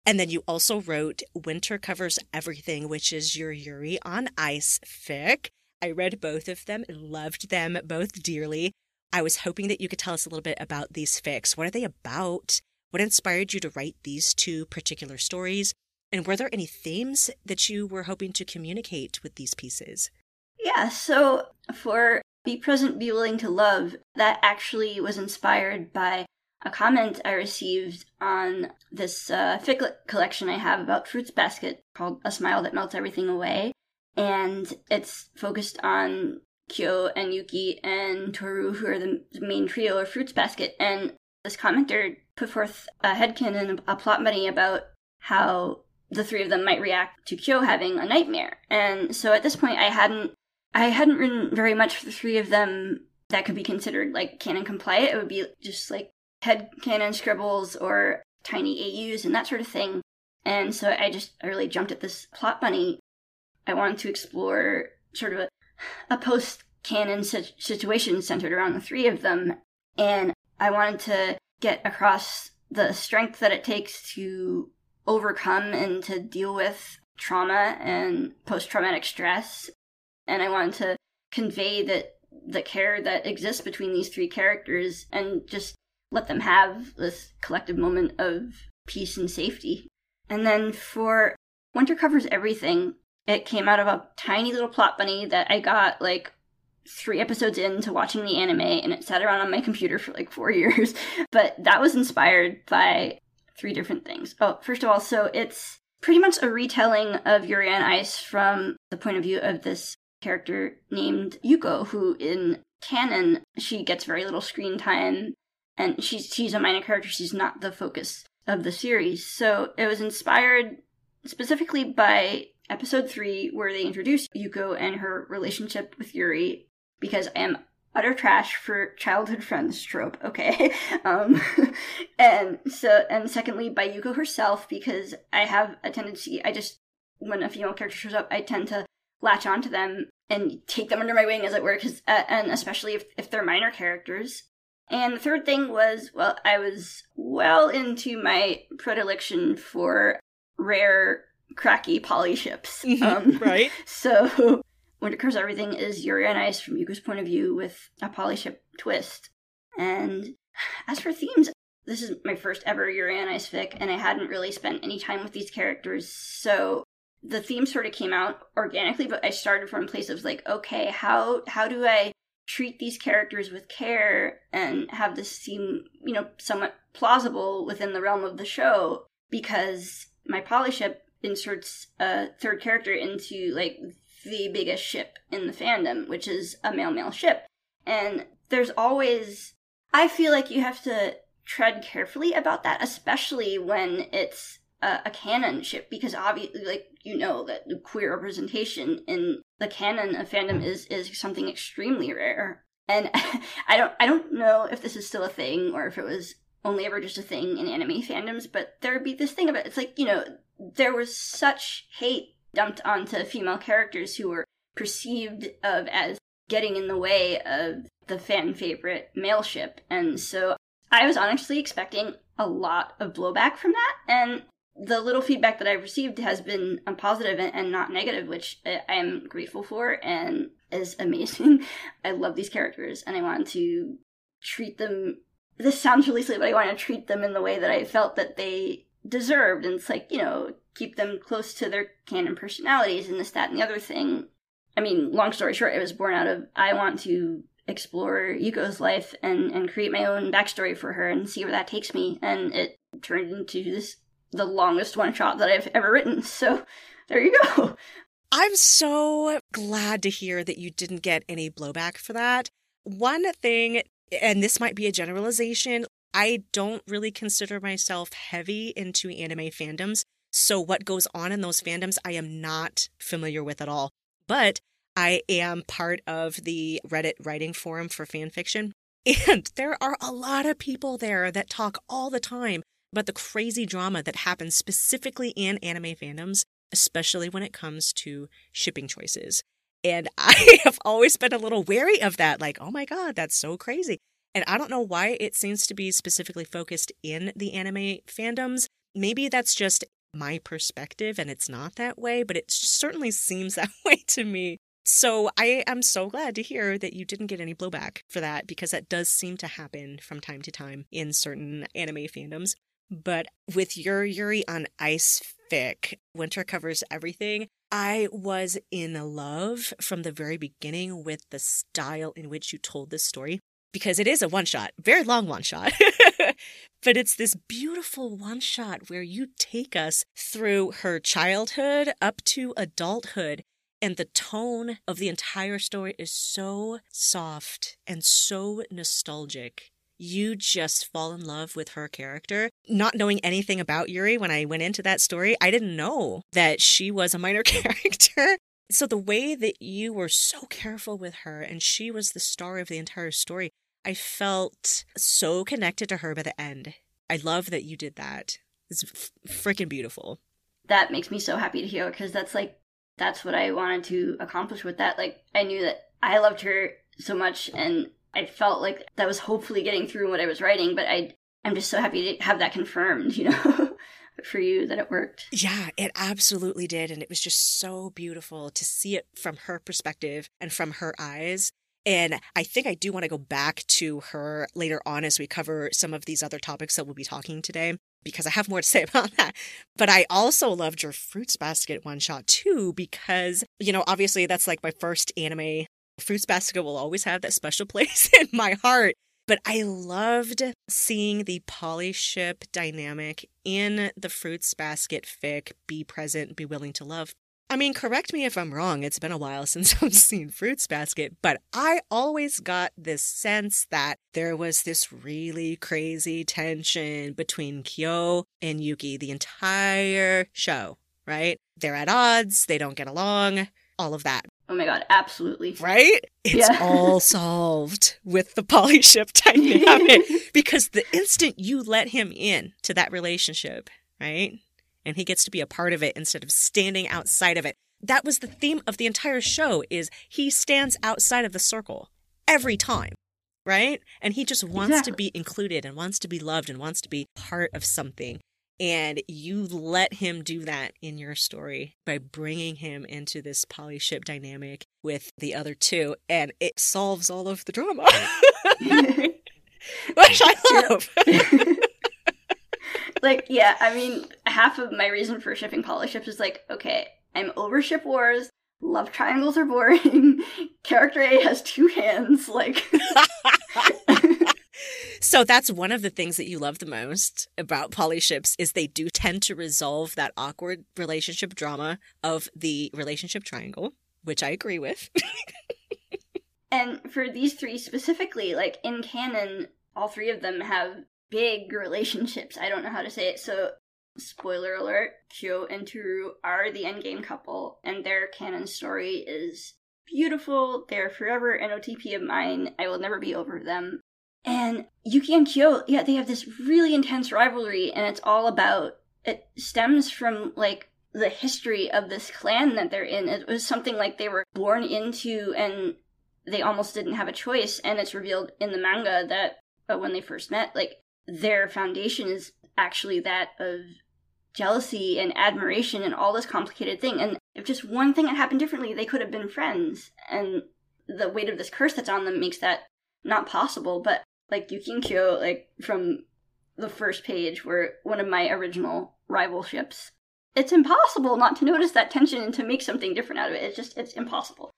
And then you also wrote Winter Covers Everything, which is your Yuri on Ice fic. I read both of them, and loved them both dearly. I was hoping that you could tell us a little bit about these fics. What are they about? What inspired you to write these two particular stories? And were there any themes that you were hoping to communicate with these pieces? Yeah, so for Be Present, Be Willing to Love, that actually was inspired by a comment I received on this uh, collection I have about Fruits Basket called A Smile That Melts Everything Away. And it's focused on Kyo and Yuki and Toru, who are the main trio of Fruits Basket. And this commenter put forth a headcanon, a plot bunny about how the three of them might react to Kyo having a nightmare. And so at this point, I hadn't I hadn't written very much for the three of them that could be considered like canon compliant. It would be just like head canon scribbles or tiny AUs and that sort of thing. And so I just I really jumped at this plot bunny. I wanted to explore sort of a, a post canon situation centered around the three of them. And I wanted to get across the strength that it takes to overcome and to deal with trauma and post traumatic stress. And I wanted to convey that the care that exists between these three characters and just let them have this collective moment of peace and safety. And then for Winter Covers Everything, it came out of a tiny little plot bunny that I got like three episodes into watching the anime and it sat around on my computer for like four years. But that was inspired by three different things. Oh, first of all, so it's pretty much a retelling of Yuri on Ice from the point of view of this character named Yuko, who in canon she gets very little screen time and she's she's a minor character, she's not the focus of the series. So it was inspired specifically by episode three, where they introduce Yuko and her relationship with Yuri, because I am utter trash for childhood friends trope, okay? Um, and so, and secondly, by Yuko herself, because I have a tendency, I just, when a female character shows up, I tend to latch onto them and take them under my wing, as it were, cause, uh, and especially if, if they're minor characters. And the third thing was, well, I was well into my predilection for rare, cracky poly ships. Mm-hmm. Um, right. So Winter Covers Everything is Yuri on Ice from Yuko's point of view with a polyship twist. And as for themes, this is my first ever Yuri on Ice fic, and I hadn't really spent any time with these characters, so the theme sort of came out organically, but I started from a place of like, okay, how how do I treat these characters with care and have this seem, you know, somewhat plausible within the realm of the show? Because my polyship inserts a third character into like the biggest ship in the fandom, which is a male male ship. And there's always, I feel like you have to tread carefully about that, especially when it's a, a canon ship, because obviously, like, you know that queer representation in the canon of fandom is, is something extremely rare. And I don't, I don't know if this is still a thing or if it was only ever just a thing in anime fandoms, but there would be this thing about it. It's like, you know, there was such hate dumped onto female characters who were perceived of as getting in the way of the fan favorite male ship. And so I was honestly expecting a lot of blowback from that. And the little feedback that I've received has been positive and not negative, which I am grateful for and is amazing. I love these characters and I want to treat them. This sounds really silly, but I want to treat them in the way that I felt that they deserved. And it's like, you know, keep them close to their canon personalities and this, that, and the other thing. I mean, long story short, it was born out of I want to explore Yuko's life and, and create my own backstory for her and see where that takes me. And it turned into this the longest one shot that I've ever written. So there you go. I'm so glad to hear that you didn't get any blowback for that. One thing, and this might be a generalization, I don't really consider myself heavy into anime fandoms. So, what goes on in those fandoms, I am not familiar with at all. But I am part of the Reddit writing forum for fan fiction. And there are a lot of people there that talk all the time about the crazy drama that happens specifically in anime fandoms, especially when it comes to shipping choices. And I have always been a little wary of that, like, oh my God, that's so crazy. And I don't know why it seems to be specifically focused in the anime fandoms. Maybe that's just my perspective and it's not that way, but it certainly seems that way to me. So I am so glad to hear that you didn't get any blowback for that because that does seem to happen from time to time in certain anime fandoms. But with your Yuri on Ice fic, Winter covers everything. I was in love from the very beginning with the style in which you told this story because it is a one shot, very long one shot. but it's this beautiful one shot where you take us through her childhood up to adulthood. And the tone of the entire story is so soft and so nostalgic you just fall in love with her character. Not knowing anything about Yuri when I went into that story, I didn't know that she was a minor character. So the way that you were so careful with her and she was the star of the entire story, I felt so connected to her by the end. I love that you did that. It's f- freaking beautiful. That makes me so happy to hear because that's like that's what I wanted to accomplish with that. Like I knew that I loved her so much and I felt like that was hopefully getting through what I was writing, but I I'm just so happy to have that confirmed, you know, for you that it worked. Yeah, it absolutely did. And it was just so beautiful to see it from her perspective and from her eyes. And I think I do want to go back to her later on as we cover some of these other topics that we'll be talking today because I have more to say about that. But I also loved your Fruits Basket one shot too because, you know, obviously that's like my first anime Fruits Basket will always have that special place in my heart. But I loved seeing the poly ship dynamic in the Fruits Basket fic be present, be willing to love. I mean, correct me if I'm wrong, it's been a while since I've seen Fruits Basket, but I always got this sense that there was this really crazy tension between Kyo and Yuki the entire show, right? They're at odds, they don't get along, all of that. Oh my god, absolutely. Right? It's yeah. all solved with the polyship dynamic because the instant you let him in to that relationship, right? And he gets to be a part of it instead of standing outside of it. That was the theme of the entire show is he stands outside of the circle every time, right? And he just wants exactly. to be included and wants to be loved and wants to be part of something. And you let him do that in your story by bringing him into this poly ship dynamic with the other two, and it solves all of the drama. Which I love. like, yeah, I mean, half of my reason for shipping poly ships is like, okay, I'm over ship wars. Love triangles are boring. Character A has two hands. Like, so that's one of the things that you love the most about poly ships is they do tend to resolve that awkward relationship drama of the relationship triangle, which I agree with. and for these three specifically, like in canon, all three of them have big relationships. I don't know how to say it. So spoiler alert, Kyo and Toru are the endgame couple, and their canon story is beautiful. They're forever an OTP of mine. I will never be over them. And Yuki and Kyo, yeah, they have this really intense rivalry, and it's all about it stems from like the history of this clan that they're in. It was something like they were born into, and they almost didn't have a choice. And it's revealed in the manga that uh, when they first met, like their foundation is actually that of jealousy and admiration and all this complicated thing. And if just one thing had happened differently, they could have been friends. And the weight of this curse that's on them makes that not possible. But like Yukinkyo, like from the first page, where one of my original rival ships. It's impossible not to notice that tension and to make something different out of it. It's just, it's impossible.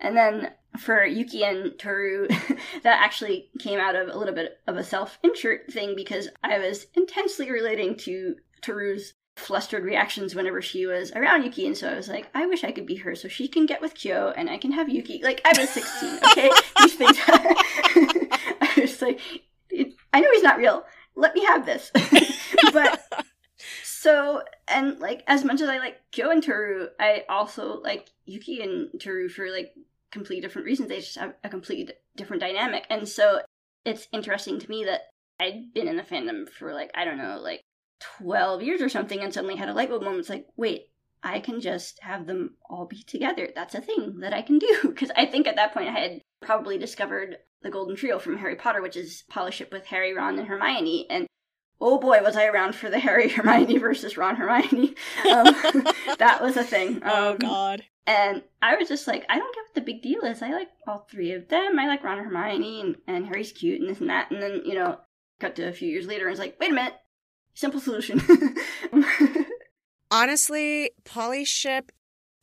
And then for Yuki and Toru, that actually came out of a little bit of a self insert thing because I was intensely relating to Toru's flustered reactions whenever she was around Yuki, and so I was like, I wish I could be her so she can get with Kyo and I can have Yuki. Like I was 16, okay? These things. I was like, I know he's not real. Let me have this. but so and like as much as I like Kyo and Toru, I also like Yuki and Toru for like completely different reasons. They just have a completely different dynamic, and so it's interesting to me that I'd been in the fandom for like I don't know, like 12 years or something and suddenly had a light bulb moment. It's like, wait, I can just have them all be together. That's a thing that I can do. Because I think at that point I had probably discovered the Golden Trio from Harry Potter, which is polyship with Harry, Ron, and Hermione. And oh boy, was I around for the Harry, Hermione versus Ron, Hermione. Um, that was a thing. Oh, um, oh, God. And I was just like, I don't get what the big deal is. I like all three of them. I like Ron and Hermione, and, and Harry's cute and this and that. And then, you know, cut to a few years later, and it's like, wait a minute, Simple solution. Honestly, Polyship,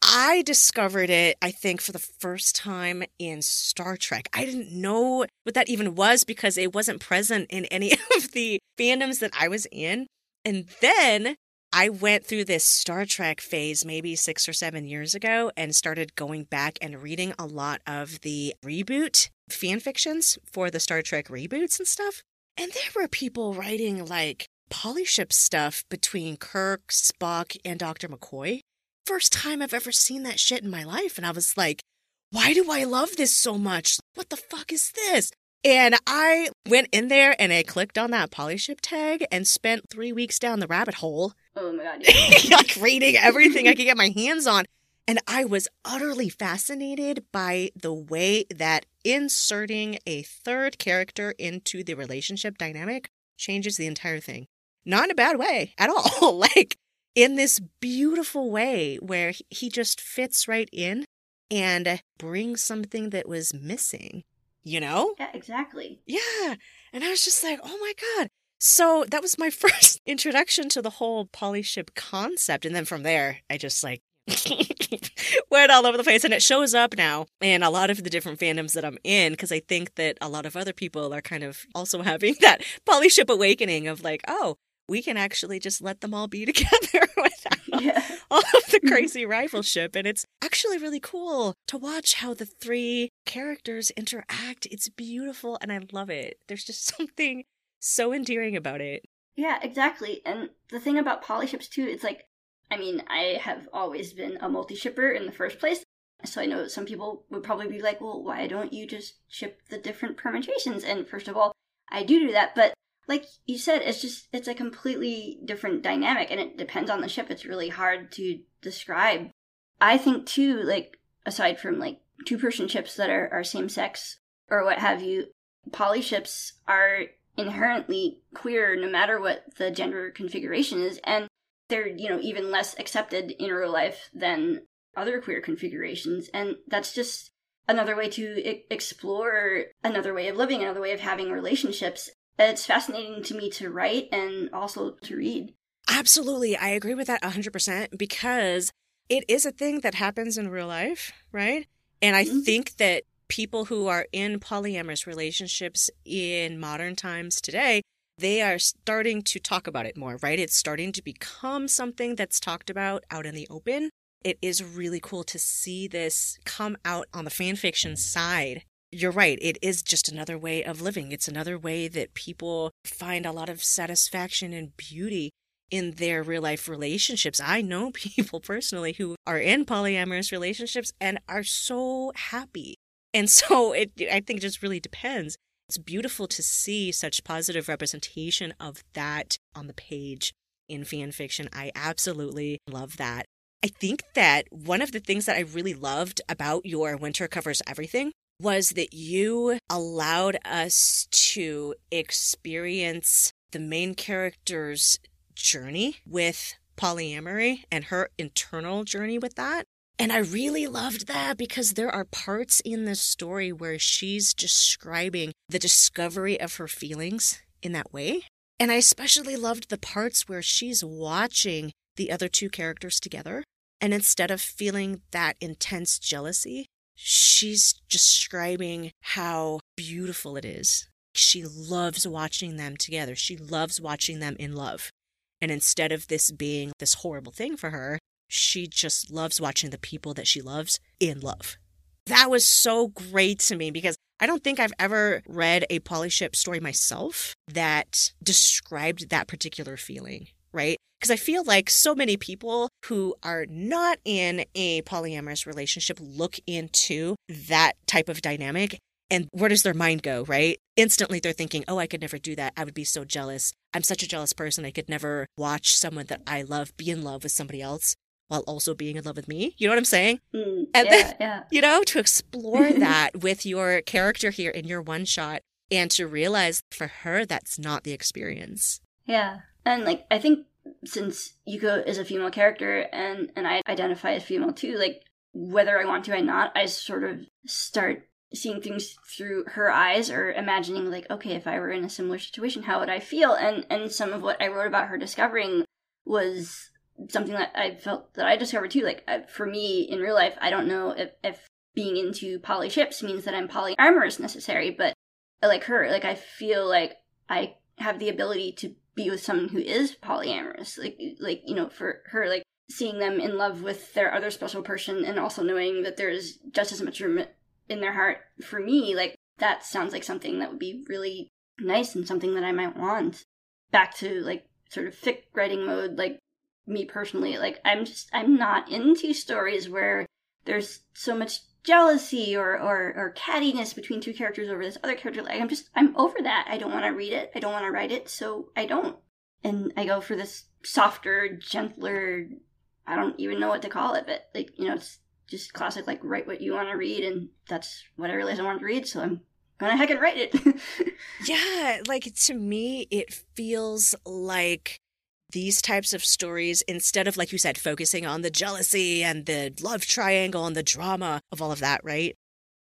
I discovered it, I think, for the first time in Star Trek. I didn't know what that even was because it wasn't present in any of the fandoms that I was in. And then I went through this Star Trek phase maybe six or seven years ago and started going back and reading a lot of the reboot fan fictions for the Star Trek reboots and stuff. And there were people writing like polyship stuff between Kirk, Spock, and Dr. McCoy. First time I've ever seen that shit in my life. And I was like, why do I love this so much? What the fuck is this? And I went in there and I clicked on that polyship tag and spent three weeks down the rabbit hole. Oh my god. Yeah. like reading everything I could get my hands on. And I was utterly fascinated by the way that inserting a third character into the relationship dynamic changes the entire thing. Not in a bad way at all. like in this beautiful way where he just fits right in and brings something that was missing, you know? Yeah, exactly. Yeah. And I was just like, oh my God. So that was my first introduction to the whole polyship concept. And then from there, I just like went all over the place. And it shows up now in a lot of the different fandoms that I'm in because I think that a lot of other people are kind of also having that polyship awakening of like, oh, we can actually just let them all be together without Yeah. all of the crazy rivalship. And it's actually really cool to watch how the three characters interact. It's beautiful and I love it. There's just something so endearing about it. Yeah, exactly. And the thing about polyships too, it's like, I mean, I have always been a multi-shipper in the first place. So I know some people would probably be like, well, why don't you just ship the different permutations? And first of all, I do do that, but like you said, it's just, it's a completely different dynamic and it depends on the ship. It's really hard to describe. I think too, like, aside from like two person ships that are, are same sex or what have you, polyships are inherently queer no matter what the gender configuration is and they're you know even less accepted in real life than other queer configurations and that's just another way to I- explore another way of living another way of having relationships it's fascinating to me to write and also to read Absolutely. I agree with that 100% because it is a thing that happens in real life, right? And I Mhm. think that people who are in polyamorous relationships in modern times today, they are starting to talk about it more, right? It's starting to become something that's talked about out in the open. It is really cool to see this come out on the fan fiction side. You're right. It is just another way of living. It's another way that people find a lot of satisfaction and beauty in their real life relationships. I know people personally who are in polyamorous relationships and are so happy. And so it I think it just really depends. It's beautiful to see such positive representation of that on the page in fan fiction. I absolutely love that. I think that one of the things that I really loved about your Winter Covers Everything was that you allowed us to experience the main character's journey with polyamory and her internal journey with that. And I really loved that because there are parts in this story where she's describing the discovery of her feelings in that way. And I especially loved the parts where she's watching the other two characters together. And instead of feeling that intense jealousy, she's describing how beautiful it is. She loves watching them together. She loves watching them in love. And instead of this being this horrible thing for her, she just loves watching the people that she loves in love. That was so great to me because I don't think I've ever read a polyship story myself that described that particular feeling, right? Because I feel like so many people who are not in a polyamorous relationship look into that type of dynamic and where does their mind go, right? Instantly they're thinking, oh, I could never do that. I would be so jealous. I'm such a jealous person. I could never watch someone that I love be in love with somebody else while also being in love with me. You know what I'm saying? Mm, And yeah, then- yeah. You know, to explore that with your character here in your one shot and to realize for her that's not the experience. Yeah. And like I think since Yuko is a female character and and I identify as female too, like whether I want to or not, I sort of start seeing things through her eyes or imagining like, okay, if I were in a similar situation, how would I feel? And and some of what I wrote about her discovering was something that I felt that I discovered too. Like uh, for me in real life, I don't know if, if being into poly ships means that I'm polyamorous necessary, but like her, like I feel like I have the ability to be with someone who is polyamorous. Like like you know, for her, like seeing them in love with their other special person, and also knowing that there's just as much room in their heart for me. Like that sounds like something that would be really nice and something that I might want. Back to like sort of fic writing mode, like me personally, like I'm just I'm not into stories where there's so much jealousy or, or or cattiness between two characters over this other character. Like I'm just I'm over that. I don't want to read it. I don't want to write it, so I don't. And I go for this softer, gentler. I don't even know what to call it, but like you know, it's just classic. Like write what you want to read, and that's what I realize I want to read. So I'm gonna heck and write it. yeah, like to me, it feels like these types of stories, instead of, like you said, focusing on the jealousy and the love triangle and the drama of all of that, right?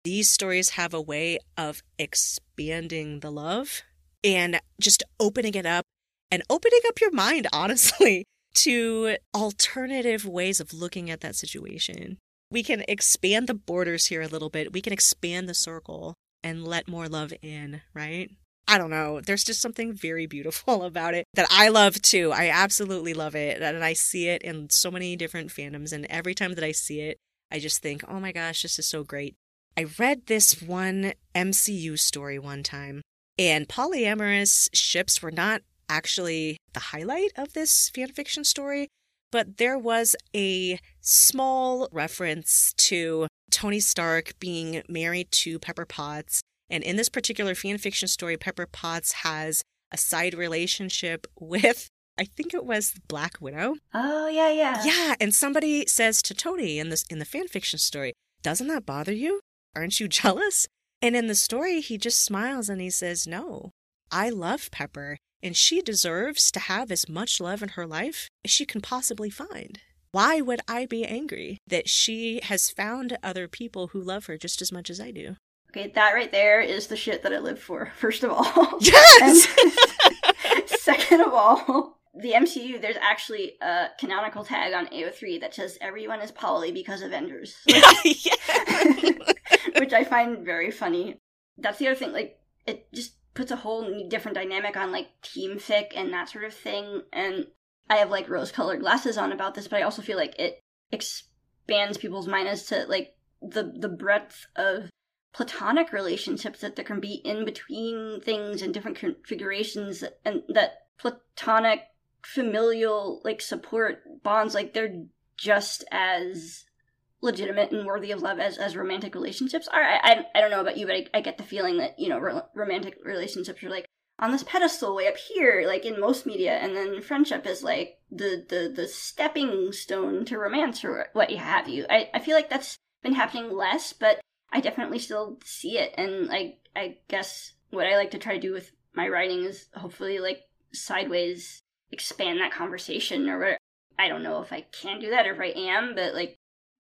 These stories have a way of expanding the love and just opening it up and opening up your mind, honestly, to alternative ways of looking at that situation. We can expand the borders here a little bit. We can expand the circle and let more love in, right? I don't know. There's just something very beautiful about it that I love too. I absolutely love it. And I see it in so many different fandoms. And every time that I see it, I just think, oh my gosh, this is so great. I read this one MCU story one time, and polyamorous ships were not actually the highlight of this fanfiction story, but there was a small reference to Tony Stark being married to Pepper Potts and in this particular fan fiction story, Pepper Potts has a side relationship with I think it was Black Widow. Oh yeah, yeah. Yeah, and somebody says to Tony in this in the fan fiction story, "Doesn't that bother you? Aren't you jealous?" And in the story, he just smiles and he says, "No. I love Pepper, and she deserves to have as much love in her life as she can possibly find. Why would I be angry that she has found other people who love her just as much as I do?" Okay, that right there is the shit that I live for, first of all. Yes! second of all, the MCU, there's actually a canonical tag on AO3 that says everyone is poly because Avengers. Which I find very funny. That's the other thing, like, it just puts a whole different dynamic on, like, team fic and that sort of thing. And I have, like, rose colored glasses on about this, but I also feel like it expands people's minds to, like, the the breadth of platonic relationships that there can be in between things and different configurations and that platonic familial like support bonds like they're just as legitimate and worthy of love as, as romantic relationships are. I, I, I don't know about you but I, I get the feeling that you know ro- romantic relationships are like on this pedestal way up here like in most media and then friendship is like the the the stepping stone to romance or what have you. I, I feel like that's been happening less but I definitely still see it, and I I guess what I like to try to do with my writing is hopefully like sideways expand that conversation or what I don't know if I can do that or if I am, but like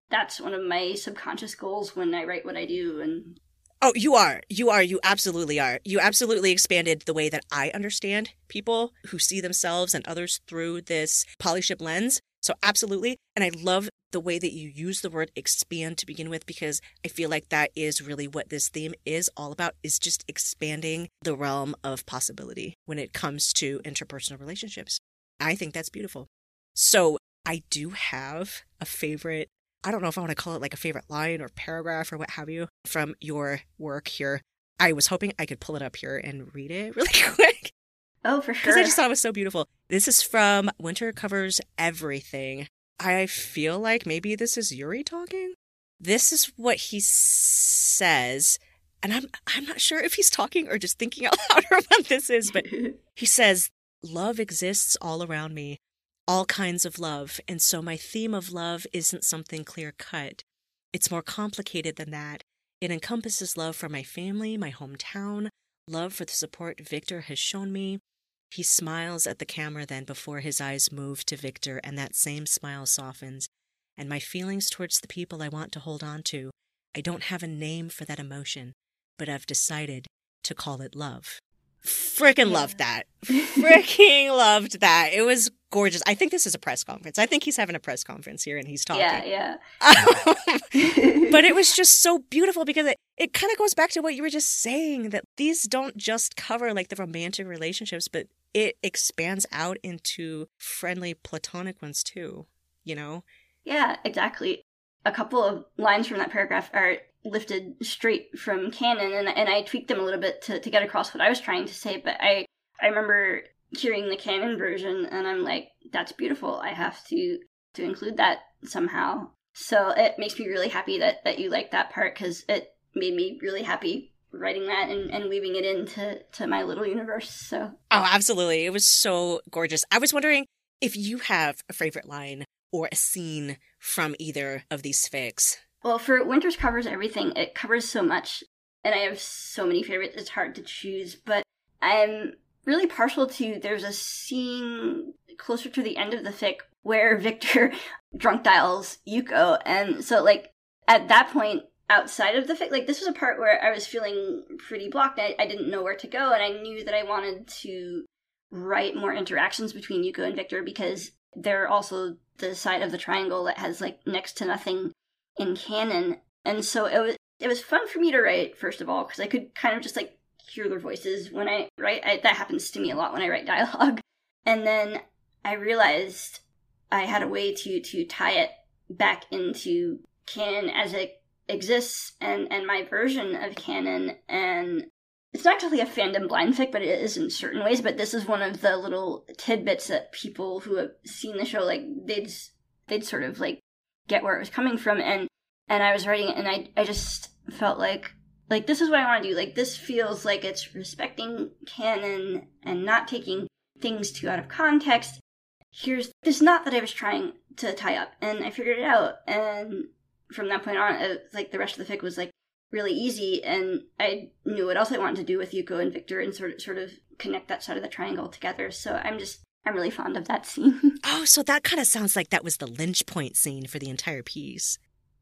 that's one of my subconscious goals when I write what I do and Oh, you are. You are. You absolutely are. You absolutely expanded the way that I understand people who see themselves and others through this polyship lens. So, absolutely. And I love the way that you use the word expand to begin with because I feel like that is really what this theme is all about is just expanding the realm of possibility when it comes to interpersonal relationships. I think that's beautiful. So, I do have a favorite I don't know if I want to call it like a favorite line or paragraph or what have you from your work here. I was hoping I could pull it up here and read it really quick. Oh, for sure. Because I just thought it was so beautiful. This is from Winter Covers Everything. I feel like maybe this is Yuri talking. This is what he says, and I'm I'm not sure if he's talking or just thinking out loud or what this is, but he says, "Love exists all around me, all kinds of love, and so my theme of love isn't something clear cut. It's more complicated than that. It encompasses love for my family, my hometown, love for the support Victor has shown me, he smiles at the camera then before his eyes move to Victor, and that same smile softens. And my feelings towards the people I want to hold on to, I don't have a name for that emotion, but I've decided to call it love. Frickin' yeah. loved that. Fricking loved that. It was gorgeous. I think this is a press conference. I think he's having a press conference here and he's talking. Yeah, yeah. but it was just so beautiful because it, it kind of goes back to what you were just saying that these don't just cover like the romantic relationships, but it expands out into friendly platonic ones too, you know? Yeah, exactly. A couple of lines from that paragraph are lifted straight from canon and, and I tweaked them a little bit to, to get across what I was trying to say, but I I remember hearing the canon version and I'm like, that's beautiful. I have to to include that somehow. So it makes me really happy that that you like that part because it made me really happy writing that and, and weaving it into to my little universe. So Oh, absolutely. It was so gorgeous. I was wondering if you have a favorite line or a scene from either of these fics. Well, for Winters covers everything. It covers so much and I have so many favorites. It's hard to choose, but I'm really partial to there's a scene closer to the end of the fic where Victor drunk dials Yuko. And so, like, at that point, outside of the fic, like, this was a part where I was feeling pretty blocked. I, I didn't know where to go, and I knew that I wanted to write more interactions between Yuko and Victor because they're also the side of the triangle that has, like, next to nothing in canon. And so it was. It was fun for me to write, first of all, because I could kind of just like hear their voices when I write. I, that happens to me a lot when I write dialogue. And then I realized I had a way to to tie it back into canon as it exists and and my version of canon and it's not exactly a fandom blind fic, but it is in certain ways. But this is one of the little tidbits that people who have seen the show like they'd they'd sort of like get where it was coming from and and I was writing it and I I just felt like like this is what I want to do. Like this feels like it's respecting canon and not taking things too out of context. Here's this knot that I was trying to tie up, and I figured it out. And from that point on, it, like the rest of the fic was like really easy, and I knew what else I wanted to do with Yuko and Victor, and sort of sort of connect that side of the triangle together. So I'm just I'm really fond of that scene. oh, so that kind of sounds like that was the lynch point scene for the entire piece.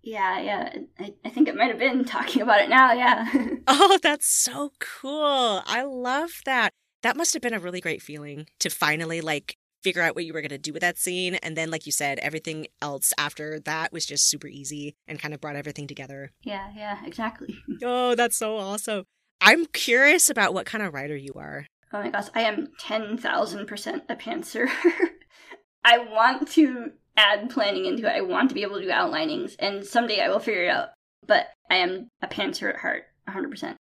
Yeah, yeah. I, I think it might have been talking about it now, yeah. oh, that's so cool. I love that. That must have been a really great feeling to finally like figure out what you were going to do with that scene. And then, like you said, everything else after that was just super easy and kind of brought everything together. Yeah, yeah, exactly. oh, that's so awesome. I'm curious about what kind of writer you are. Oh my gosh, I am 10,000% a pantser. I want to add planning into it. I want to be able to do outlinings, and someday I will figure it out. But I am a pantser at heart, 100%.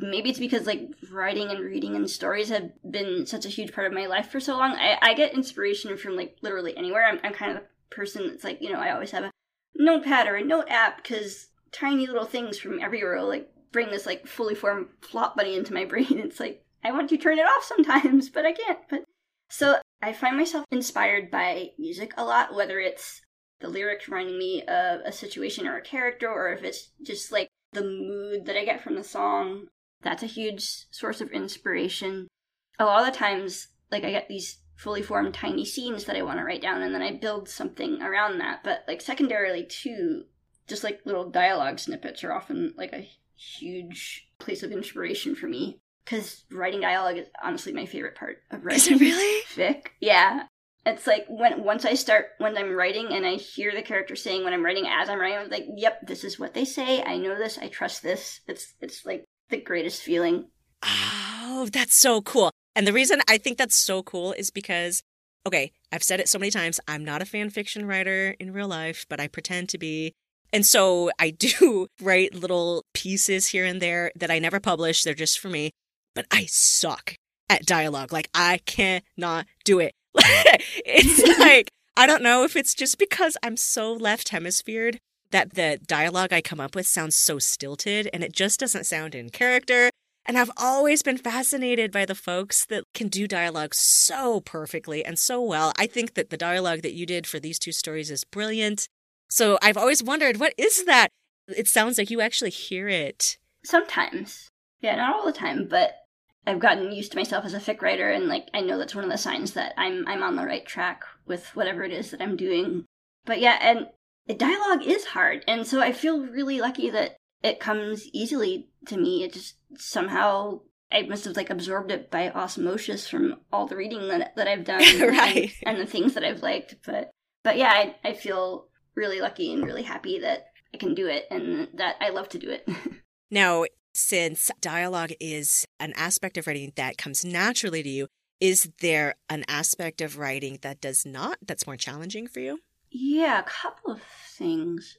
Maybe it's because like writing and reading and stories have been such a huge part of my life for so long. I, I get inspiration from like literally anywhere. I'm, I'm kind of a person that's like, you know, I always have a notepad or a note app because tiny little things from everywhere will like bring this like fully formed plot bunny into my brain. It's like, I want to turn it off sometimes, but I can't. But so I find myself inspired by music a lot, whether it's the lyrics reminding me of a situation or a character, or if it's just like the mood that I get from the song. That's a huge source of inspiration. A lot of the times, like, I get these fully formed tiny scenes that I want to write down, and then I build something around that. But, like, secondarily, too, just like little dialogue snippets are often like a huge place of inspiration for me because writing dialogue is honestly my favorite part of writing. Is it really? Fic. Yeah. It's like when once I start when I'm writing and I hear the character saying when I'm writing as I'm writing, I'm like, yep, this is what they say. I know this. I trust this. It's it's like the greatest feeling. Oh, that's so cool. And the reason I think that's so cool is because okay, I've said it so many times, I'm not a fan fiction writer in real life, but I pretend to be. And so I do write little pieces here and there that I never publish. They're just for me but I suck at dialogue. Like I cannot do it. it's like I don't know if it's just because I'm so left hemisphered that the dialogue I come up with sounds so stilted and it just doesn't sound in character. And I've always been fascinated by the folks that can do dialogue so perfectly and so well. I think that the dialogue that you did for these two stories is brilliant. So I've always wondered, what is that? It sounds like you actually hear it. Sometimes. Yeah, not all the time, but I've gotten used to myself as a fic writer, and like I know that's one of the signs that I'm I'm on the right track with whatever it is that I'm doing. But yeah, and dialogue is hard, and so I feel really lucky that it comes easily to me. It just somehow I must have like absorbed it by osmosis from all the reading that that I've done, right? And, and, the things that I've liked. But but yeah, I I feel really lucky and really happy that I can do it and that I love to do it. now, since dialogue is an aspect of writing that comes naturally to you, is there an aspect of writing that does not, that's more challenging for you? Yeah, a couple of things.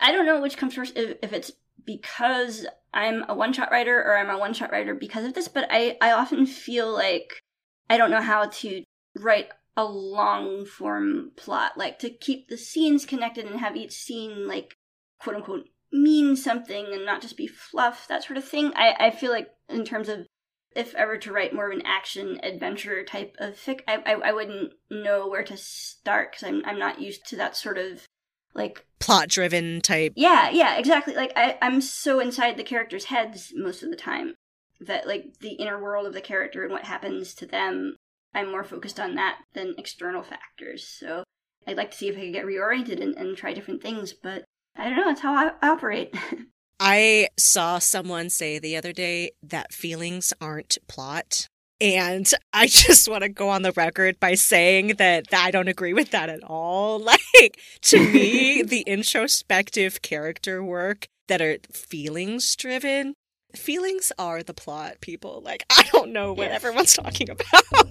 I don't know which comes first, if, if it's because I'm a one shot writer or I'm a one shot writer because of this, but I, I often feel like I don't know how to write a long form plot, like to keep the scenes connected and have each scene, like, quote unquote, mean something and not just be fluff, that sort of thing. I, I feel like, in terms of if ever to write more of an action adventure type of fic, I, I, I wouldn't know where to start because I'm, I'm not used to that sort of like plot driven type. Yeah, yeah, exactly. Like I, I'm so inside the characters' heads most of the time that like the inner world of the character and what happens to them, I'm more focused on that than external factors. So I'd like to see if I could get reoriented and, and try different things, but I don't know. That's how I operate. I saw someone say the other day that feelings aren't plot. And I just want to go on the record by saying that I don't agree with that at all. Like, to me, the introspective character work that are feelings driven, feelings are the plot, people. Like, I don't know what yes. everyone's talking about.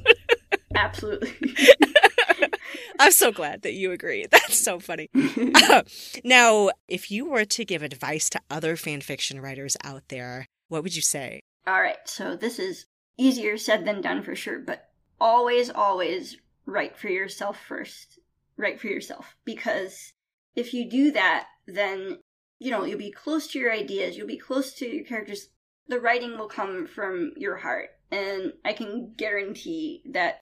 Absolutely. I'm so glad that you agree. That's so funny. uh, now, if you were to give advice to other fan fiction writers out there, what would you say? All right, so this is easier said than done for sure, but always, always write for yourself first. Write for yourself. Because if you do that, then, you know, you'll be close to your ideas, you'll be close to your characters. The writing will come from your heart. And I can guarantee that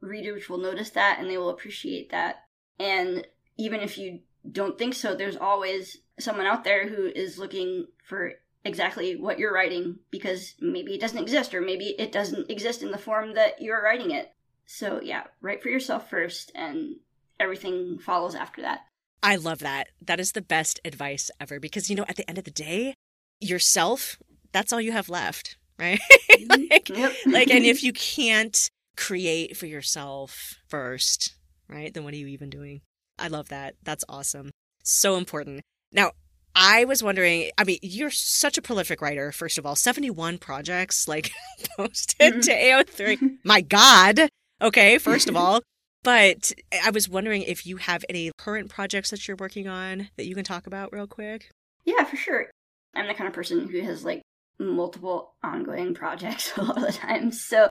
readers will notice that and they will appreciate that. And even if you don't think so, there's always someone out there who is looking for exactly what you're writing because maybe it doesn't exist or maybe it doesn't exist in the form that you're writing it. So, yeah, write for yourself first and everything follows after that. I love that. That is the best advice ever because, you know, at the end of the day, yourself, that's all you have left, right? Mm-hmm. like, yep. like, and if you can't create for yourself first, right? Then what are you even doing? I love that. That's awesome. So important. Now, I was wondering, I mean, you're such a prolific writer, first of all. 71 projects like posted mm-hmm. to AO3. My God. Okay, first of all. But I was wondering if you have any current projects that you're working on that you can talk about real quick. Yeah, for sure. I'm the kind of person who has like multiple ongoing projects a lot of the time. So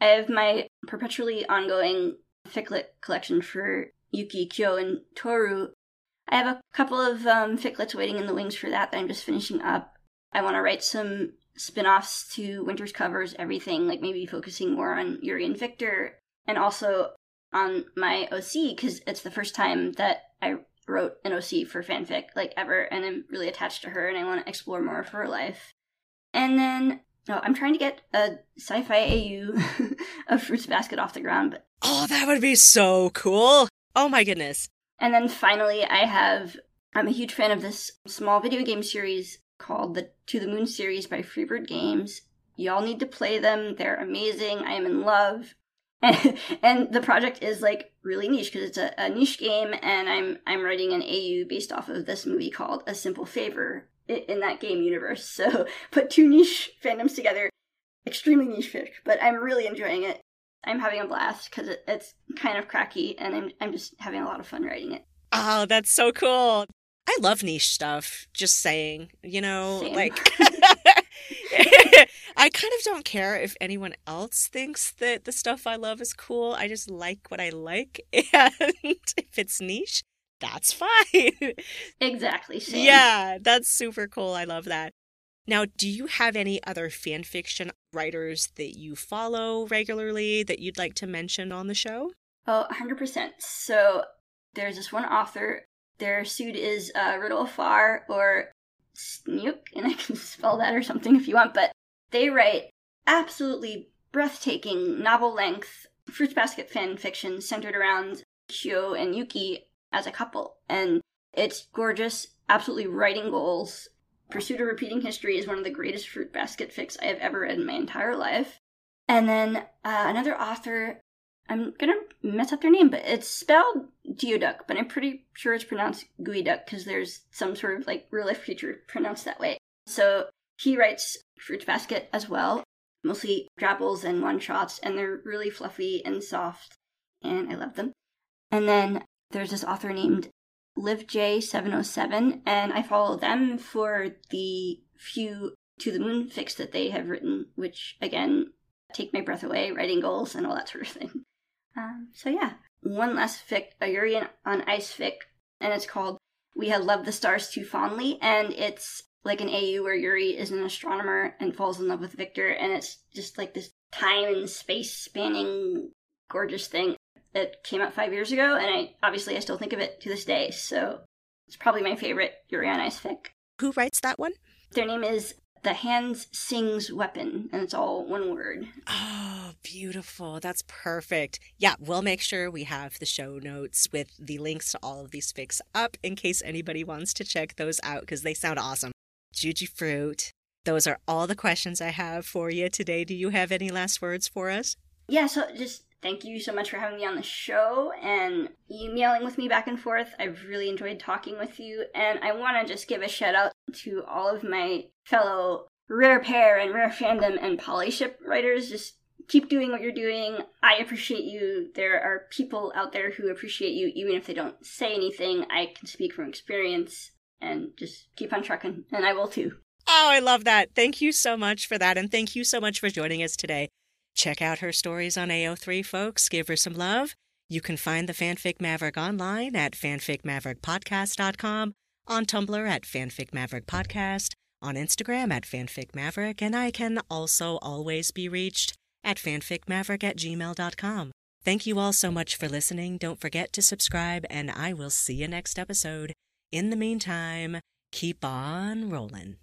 I have my perpetually ongoing ficlet collection for Yuki, Kyo, and Toru. I have a couple of um, ficlets waiting in the wings for that that I'm just finishing up. I want to write some spin offs to Winter Covers Everything, like maybe focusing more on Yuri and Victor, and also on my OC, because it's the first time that I wrote an OC for fanfic, like ever, and I'm really attached to her and I want to explore more of her life. And then Oh, I'm trying to get a sci-fi AU of Fruits Basket off the ground, but oh, that would be so cool! Oh my goodness! And then finally, I have. I'm a huge fan of this small video game series called the To the Moon series by Freebird Games. Y'all need to play them; they're amazing. I am in love. And, and the project is like really niche because it's a, a niche game, and I'm I'm writing an AU based off of this movie called A Simple Favor, in that game universe. So put two niche fandoms together, extremely niche fic, but I'm really enjoying it. I'm having a blast because it, it's kind of cracky, and I'm I'm just having a lot of fun writing it. Oh, that's so cool! I love niche stuff. Just saying, you know, Same. like. I kind of don't care if anyone else thinks that the stuff I love is cool. I just like what I like. And if it's niche, that's fine. Exactly. Yeah, that's super cool. I love that. Now, do you have any other fan fiction writers that you follow regularly that you'd like to mention on the show? Oh, 100%. So there's this one author. Their suit is uh, Riddle Far or Snook, and I can spell that or something if you want, but they write absolutely breathtaking novel length Fruits Basket fan fiction centered around Kyo and Yuki as a couple. And it's gorgeous, absolutely writing goals. Pursuit of Repeating History is one of the greatest fruit basket fics I have ever read in my entire life. And then uh, another author, I'm gonna mess up their name, but it's spelled Geoduck, but I'm pretty sure it's pronounced Geoduck because there's some sort of like real life creature pronounced that way. So he writes Fruit Basket as well, mostly drabbles and one shots, and they're really fluffy and soft, and I love them. And then there's this author named LivJ707, and I follow them for the few To the Moon fics that they have written, which again take my breath away, writing goals, and all that sort of thing. Um, so yeah, one last fic, a Yuri on Ice fic, and it's called We Had Loved the Stars Too Fondly, and it's like an AU where Yuri is an astronomer and falls in love with Victor, and it's just like this time and space spanning gorgeous thing that came out five years ago, and I obviously I still think of it to this day. So it's probably my favorite Yuri on Ice fic. Who writes that one? Their name is the hands sings weapon and it's all one word oh beautiful that's perfect yeah we'll make sure we have the show notes with the links to all of these fics up in case anybody wants to check those out because they sound awesome Jujyfruit those are all the questions i have for you today do you have any last words for us yeah so just thank you so much for having me on the show and emailing with me back and forth. I've really enjoyed talking with you, and I want to just give a shout out to all of my fellow Rare Pair and Rare Fandom and Polyship writers. Just keep doing what you're doing. I appreciate you. There are people out there who appreciate you, even if they don't say anything. I can speak from experience and just keep on trucking, and I will too. Oh, I love that. Thank you so much for that. And thank you so much for joining us today. Check out her stories on AO3, folks. Give her some love. You can find the Fanfic Maverick online at fanficmaverickpodcast.com, on Tumblr at fanficmaverickpodcast, on Instagram at fanficmaverick, and I can also always be reached at fanficmaverick at gmail.com. Thank you all so much for listening. Don't forget to subscribe, and I will see you next episode. In the meantime, keep on rolling.